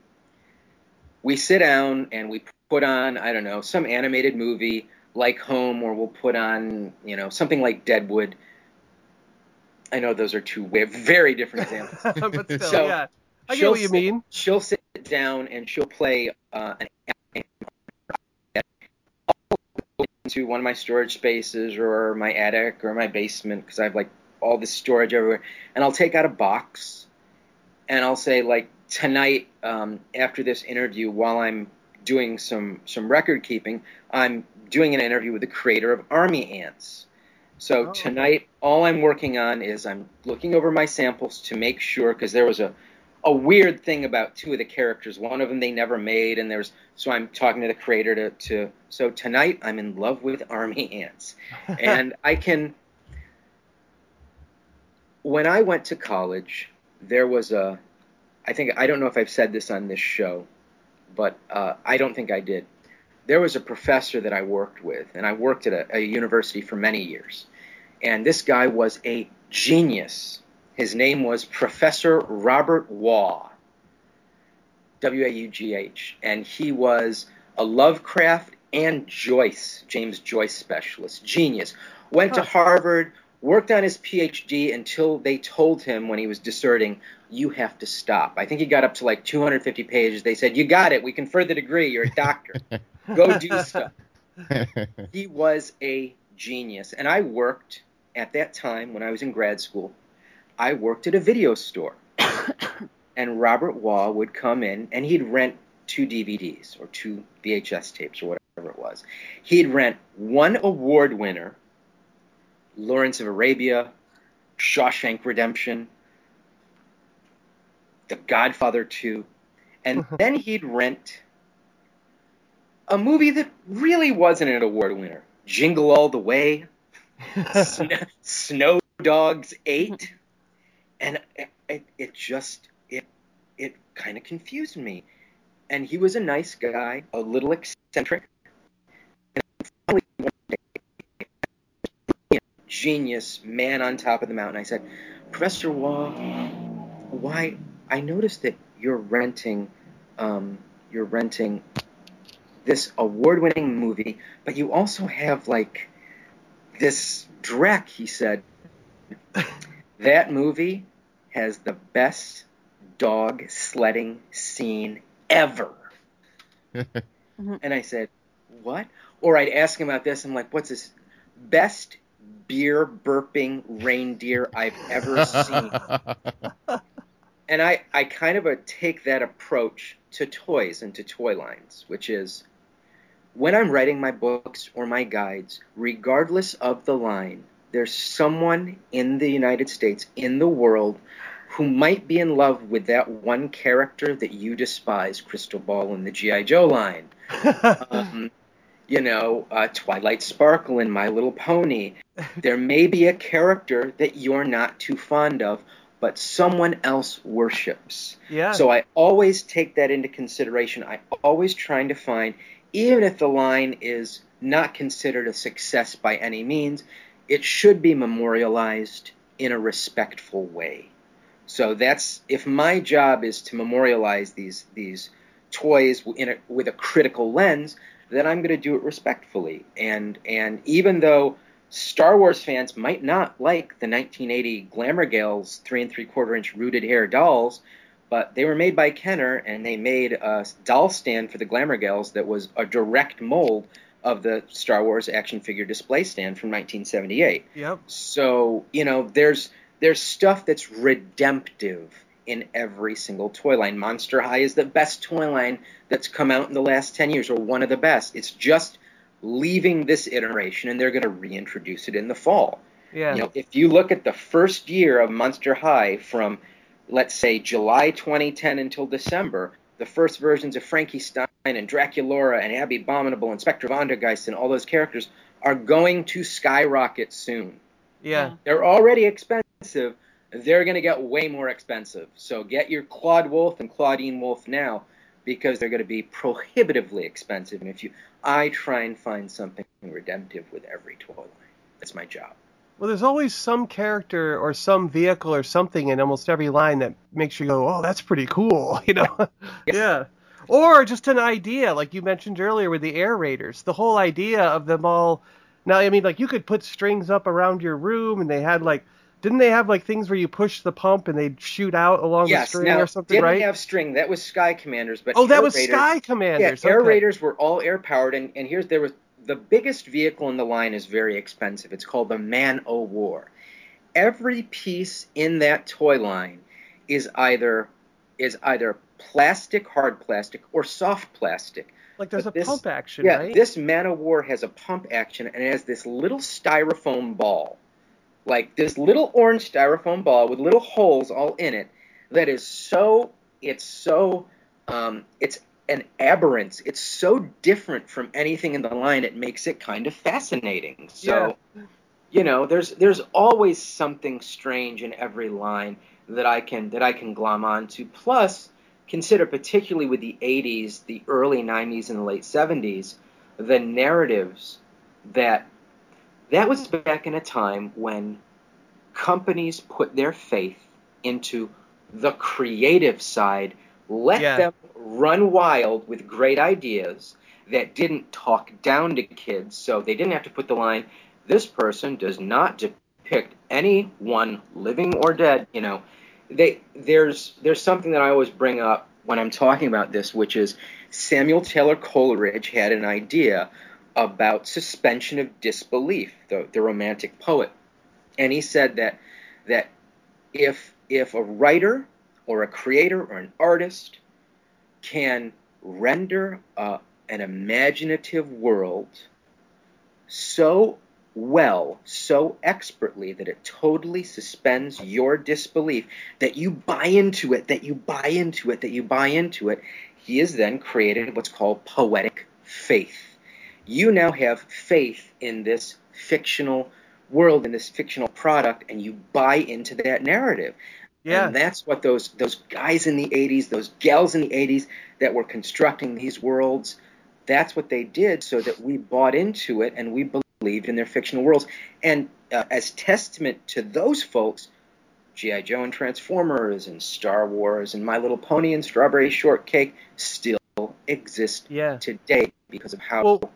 We sit down and we put on, I don't know, some animated movie like Home, or we'll put on, you know, something like Deadwood. I know those are two very different examples. but still, So, yeah. I get she'll what you sit- mean. She'll sit down and she'll play uh, an into one of my storage spaces or my attic or my basement because I have like all this storage everywhere, and I'll take out a box and I'll say like tonight um, after this interview while I'm doing some some record keeping, I'm doing an interview with the creator of Army Ants. So Oh. tonight, all I'm working on is I'm looking over my samples to make sure because there was a a weird thing about two of the characters. One of them they never made, and there's so I'm talking to the creator to, to so tonight I'm in love with Army Ants, and I can. When I went to college, there was a, I think I don't know if I've said this on this show, but uh, I don't think I did. There was a professor that I worked with, and I worked at a, a university for many years, and this guy was a genius. His name was Professor Robert Waugh, W A U G H, and he was a Lovecraft and Joyce, James Joyce specialist. Genius. Went to Harvard, worked on his PhD until they told him when he was deserting, you have to stop. I think he got up to like 250 pages. They said, you got it. We confer the degree. You're a doctor. Go do stuff. He was a genius. And I worked at that time when I was in grad school. I worked at a video store. and Robert Waugh would come in and he'd rent two DVDs or two VHS tapes or whatever it was. He'd rent one award winner, Lawrence of Arabia, Shawshank Redemption, The Godfather 2, and then he'd rent a movie that really wasn't an award winner Jingle All the Way, Snow, Snow Dogs 8, and it, it, just it it kind of confused me. And he was a nice guy, a little eccentric, and day, genius man on top of the mountain. I said, Professor Waugh, why? I noticed that you're renting, um, you're renting this award-winning movie, but you also have like this Drek. He said, that movie has the best dog sledding scene ever. Mm-hmm. and I said, What? Or I'd ask him about this. I'm like, What's this? Best beer burping reindeer I've ever seen. and I, I kind of take that approach to toys and to toy lines, which is when I'm writing my books or my guides, regardless of the line, there's someone in the United States, in the world, who might be in love with that one character that you despise, Crystal Ball in the G.I. Joe line. Um, you know, uh, Twilight Sparkle in My Little Pony. there may be a character that you're not too fond of, but someone else worships. Yeah. So I always take that into consideration. I always trying to find, even if the line is not considered a success by any means, it should be memorialized in a respectful way. So that's if my job is to memorialize these these toys a, with a critical lens, then I'm going to do it respectfully. And and even though Star Wars fans might not like the 1980 Glamour Gals three and three quarter inch rooted hair dolls, but they were made by Kenner and they made a doll stand for the Glamour Gals that was a direct mold of the Star Wars action figure display stand from 1978. Yep. So you know, there's there's stuff that's redemptive in every single toy line. Monster High is the best toy line that's come out in the last 10 years, or one of the best. It's just leaving this iteration, and they're going to reintroduce it in the fall. Yeah. You know, if you look at the first year of Monster High from, let's say, July 2010 until December, the first versions of Frankie Stein and Draculaura and Abbey Bominable and Spectra Vondergeist and all those characters are going to skyrocket soon. yeah. They're already expensive. They're going to get way more expensive. So get your Clawd Wolf and Claudine Wolf now because they're going to be prohibitively expensive. And if you, I try and find something redemptive with every toy line. That's my job. Well, there's always some character or some vehicle or something in almost every line that makes you go, "Oh, that's pretty cool," you know? yeah. Or just an idea, like you mentioned earlier with the air raiders. The whole idea of them all. Now, I mean, like you could put strings up around your room, and they had like, didn't they have like things where you push the pump and they'd shoot out along the yes, string now or something, didn't right? have string. That was Sky Commanders, but oh, that was Raiders- Sky Commanders. Yeah, Air. Raiders were all air powered, and, and here's there was the biggest vehicle in the line is very expensive. It's called the Man O' War. Every piece in that toy line is either is either plastic, hard plastic, or soft plastic. Like there's but a this- pump action, Yeah, right? this Man O' War has a pump action and it has this little styrofoam ball, like this little orange styrofoam ball with little holes all in it. That is so. It's so. Um, it's an aberrance. It's so different from anything in the line. It makes it kind of fascinating. So, you know, there's there's always something strange in every line that I can that I can glom onto. Plus, consider particularly with the 80s, the early 90s, and the late 70s, the narratives that that was back in a time when companies put their faith into the creative side, let Yeah. them run wild with great ideas that didn't talk down to kids, so they didn't have to put the line, this person does not depict anyone living or dead, you know. They there's there's something that I always bring up when I'm talking about this, which is Samuel Taylor Coleridge had an idea about suspension of disbelief, the, the romantic poet. And he said that that if if a writer or a creator or an artist can render uh, an imaginative world so well, so expertly that it totally suspends your disbelief, that you buy into it, that you buy into it, that you buy into it, he has then created what's called poetic faith. You now have faith in this fictional world, in this fictional product, and you buy into that narrative. Yeah. And that's what those those guys in the 80s, those gals in the 80s that were constructing these worlds, that's what they did so that we bought into it and we believed in their fictional worlds. And uh, as testament to those folks, G.I. Joe and Transformers and Star Wars and My Little Pony and Strawberry Shortcake still exist yeah. today because of how Well,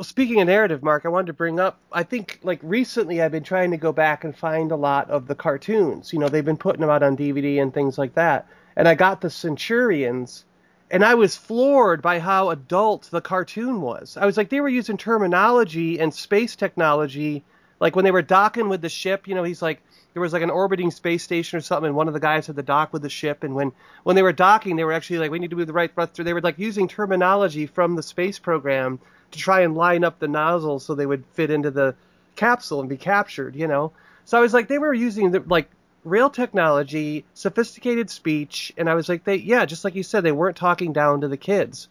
Well, speaking of narrative, Mark, I wanted to bring up. I think like recently, I've been trying to go back and find a lot of the cartoons. You know, they've been putting them out on DVD and things like that. And I got the Centurions, and I was floored by how adult the cartoon was. I was like, they were using terminology and space technology, like when they were docking with the ship. You know, he's like, there was like an orbiting space station or something, and one of the guys had to dock with the ship. And when when they were docking, they were actually like, we need to move the right thruster. They were like using terminology from the space program to try and line up the nozzles so they would fit into the capsule and be captured, you know. So I was like, they were using the, like real technology, sophisticated speech, and I was like, they yeah, just like you said, they weren't talking down to the kids.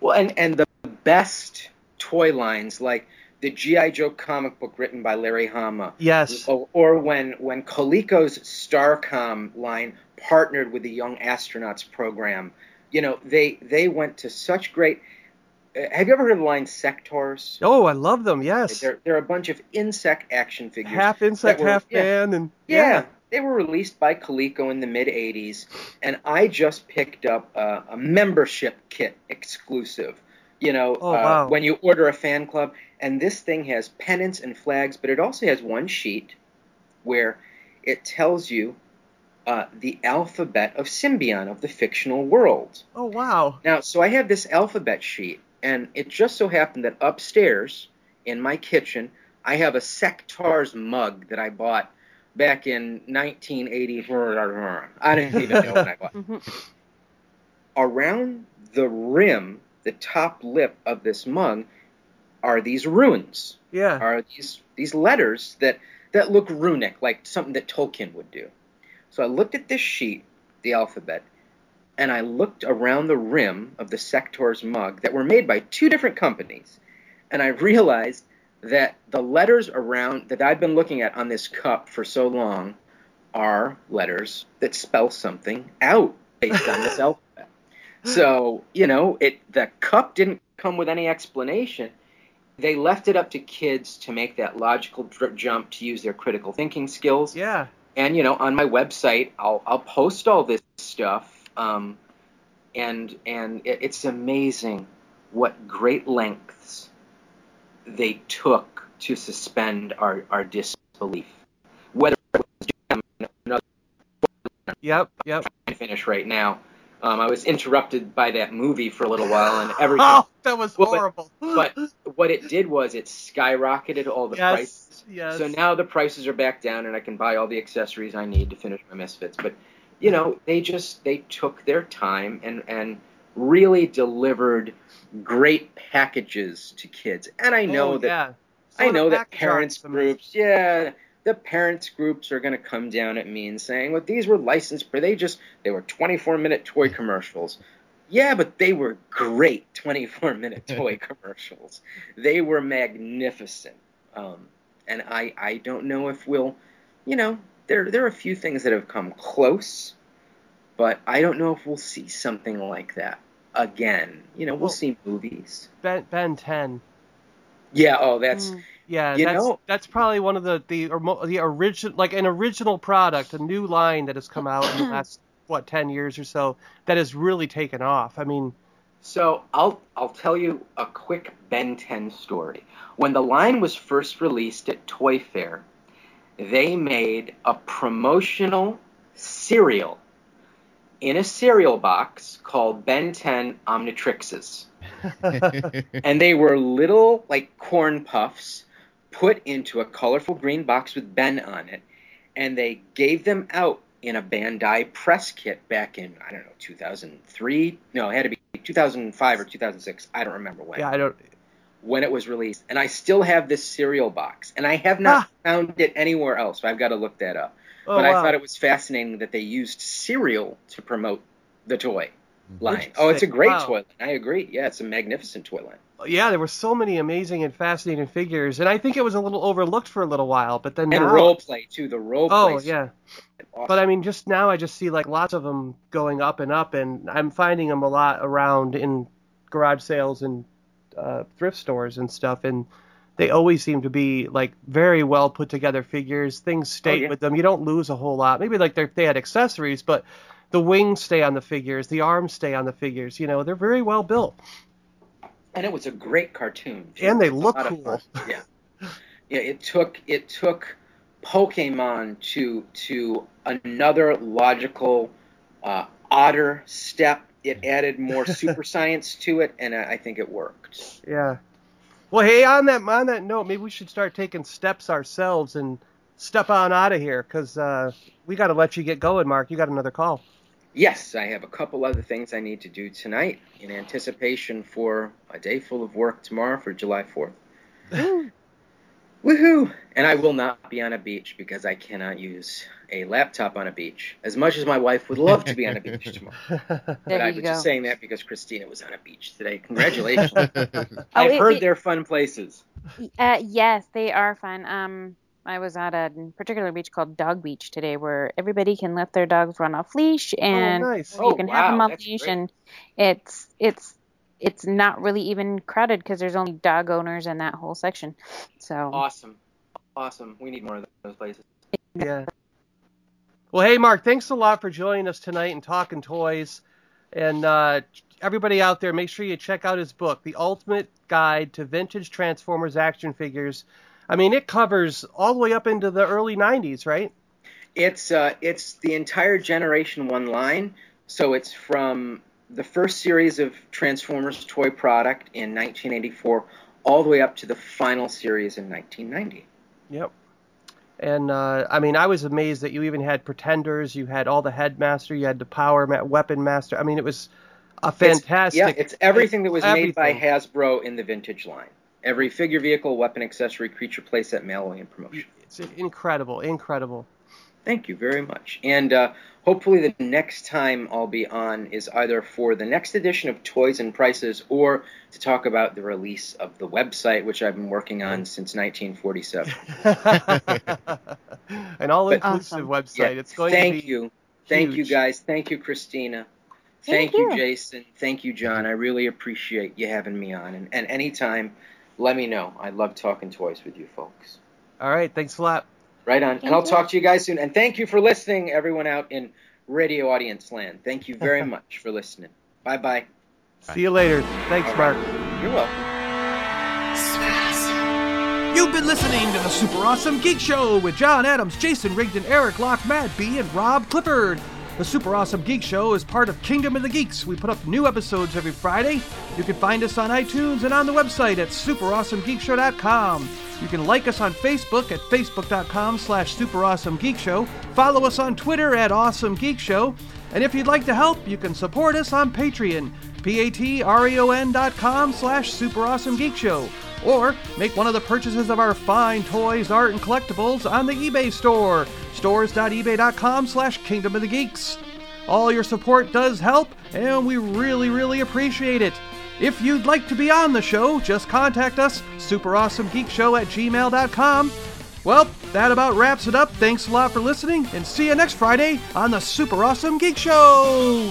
Well, and and the best toy lines like the GI Joe comic book written by Larry Hama, Yes. or, or when when Coleco's Starcom line partnered with the Young Astronauts program. You know, they they went to such great. Have you ever heard of the line Sectaurs? Oh, I love them. Yes. They're, they're a bunch of insect action figures. half insect, were- half yeah. man, and Yeah, they were released by Coleco in the mid 80s, and I just picked up a, a membership kit exclusive. You know, Oh, uh, wow. when you order a fan club, and this thing has pennants and flags, but it also has one sheet where it tells you uh, the alphabet of Symbion of the fictional world. Oh wow. Now, so I have this alphabet sheet, and it just so happened that upstairs in my kitchen, I have a Sectaurs mug that I bought back in 1984. I didn't even know when I bought. Around the rim, the top lip of this mug, are these runes. Yeah. Are these these letters that that look runic, like something that Tolkien would do. So I looked at this sheet, the alphabet, and I looked around the rim of the Sectaurs mug that were made by two different companies, and I realized that the letters around that I've been looking at on this cup for so long are letters that spell something out based on this alphabet. So, you know, it the cup didn't come with any explanation. They left it up to kids to make that logical jump to use their critical thinking skills Yeah. and you know on my website i'll i'll post all this stuff um, and and it, it's amazing what great lengths they took to suspend our our disbelief whether it was another Yep. Yep. finish right now um, i was interrupted by that movie for a little while and everything Oh, that was Well, but- horrible. but what it did was it skyrocketed all the yes. prices Yes. So now the prices are back down, and I can buy all the accessories I need to finish my misfits. But you know, they just they took their time and and really delivered great packages to kids. And I know Oh, that yeah. I know that parents groups, yeah, the parents groups are going to come down at me and saying, "Well, these were licensed, but they just they were 24 minute toy commercials." Yeah, but they were great 24 minute toy commercials. They were magnificent. Um, and I I don't know if we'll, you know, there there are a few things that have come close, but I don't know if we'll see something like that again. You know, we'll Well- see movies. Ben Ben 10. Yeah, oh, that's Mm. Yeah, You that's know- that's probably one of the the the original like an original product, a new line that has come out in the last what 10 years or so that has really taken off. I mean, So I'll I'll tell you a quick Ben 10 story. When the line was first released at Toy Fair, they made a promotional cereal in a cereal box called Ben 10 Omnitrixes. And they were little like corn puffs put into a colorful green box with Ben on it, and they gave them out in a Bandai press kit back in I don't know 2003. No, it had to be 2005 or 2006. I don't remember when yeah, I don't when it was released, and I still have this cereal box, and I have not Ah. found it anywhere else. So I've got to look that up. oh, but I thought it was fascinating that they used cereal to promote the toy line. Oh, it's a great Wow. toy line. I agree. Yeah, it's a magnificent toy line. yeah, there were so many amazing and fascinating figures, and I think it was a little overlooked for a little while, but then And now, role play too. The role play. oh yeah, Awesome. but I mean, just now I just see like lots of them going up and up, and I'm finding them a lot around in garage sales and uh, thrift stores and stuff, and they always seem to be like very well put together figures. Things stay Oh, yeah. with them. You don't lose a whole lot. Maybe like they're- they had accessories, but the wings stay on the figures, the arms stay on the figures. You know, they're very well built. and it was a great cartoon. too. And they It was a look cool. Yeah, yeah. It took it took Pokemon to to another logical, uh, odder step. It added more super science to it, and I think it worked. Yeah. Well, hey, on that on that note, maybe we should start taking steps ourselves and step on out of here because uh, we got to let you get going, Mark. You got another call. Yes, I have a couple other things I need to do tonight in anticipation for a day full of work tomorrow for July 4th. Woohoo! And I will not be on a beach because I cannot use a laptop on a beach. As much as my wife would love to be on a beach tomorrow. but There I was go. just saying that because Christina was on a beach today. Congratulations. Oh, I've it- heard it- they're fun places. Uh, yes, they are fun. Um, I was at a particular beach called Dog Beach today, where everybody can let their dogs run off leash, and nice. Oh, you can have them wow, off leash, great. and it's it's it's not really even crowded because there's only dog owners in that whole section. So Awesome. Awesome. We need more of those places. Yeah. Well, hey, Mark, thanks a lot for joining us tonight and talking toys. And uh, everybody out there, make sure you check out his book, The Ultimate Guide to Vintage Transformers Action Figures. I mean, it covers all the way up into the early 90s, right? It's uh, it's the entire Generation One line. So it's from the first series of Transformers toy product in 1984 all the way up to the final series in 1990. Yep. And uh, I mean, I was amazed that you even had Pretenders, you had all the Headmaster, you had the Power Ma- Weapon Master. I mean, it was a It's- fantastic. yeah, it's everything that was made by. Hasbro in the vintage line. Every figure, vehicle, weapon, accessory, creature, playset, mailway, and promotion. It's incredible, incredible. Thank you very much. And uh, hopefully, the next time I'll be on is either for the next edition of Toys and Prices or to talk about the release of the website, which I've been working on since 1947. An all-inclusive Awesome. website. Yeah, It's going Thank to be you. Thank you, guys. Thank you, Christina. Thank Thank, you, you. Jason. Thank you, John. I really appreciate you having me on. And, and anytime, let me know. I love talking toys with you folks. All right, thanks a lot. Right on. Thank and I'll you. talk to you guys soon. And thank you for listening, everyone out in radio audience land. Thank you very much for listening. Bye bye. See you later. Thanks, Mark. You're welcome. You've been listening to the Super Awesome Geek Show with John Adams, Jason Rigdon, Eric Locke, Matt B, and Rob Clifford. The Super Awesome Geek Show is part of Kingdom of the Geeks. We put up new episodes every Friday. You can find us on iTunes and on the website at superawesomegeekshow.com. You can like us on Facebook at facebook.com slash superawesomegeekshow. Follow us on Twitter at Awesome Geek Show. And if you'd like to help, you can support us on Patreon, p-a-t-r-e-o-n dot com slash superawesomegeekshow. Or make one of the purchases of our fine toys, art, and collectibles on the eBay store, stores.ebay.com slash kingdom of the geeks. All your support does help, and we really, really appreciate it. If you'd like to be on the show, just contact us, superawesomegeekshow at gmail.com. Well, that about wraps it up. Thanks a lot for listening, and see you next Friday on the Super Awesome Geek Show!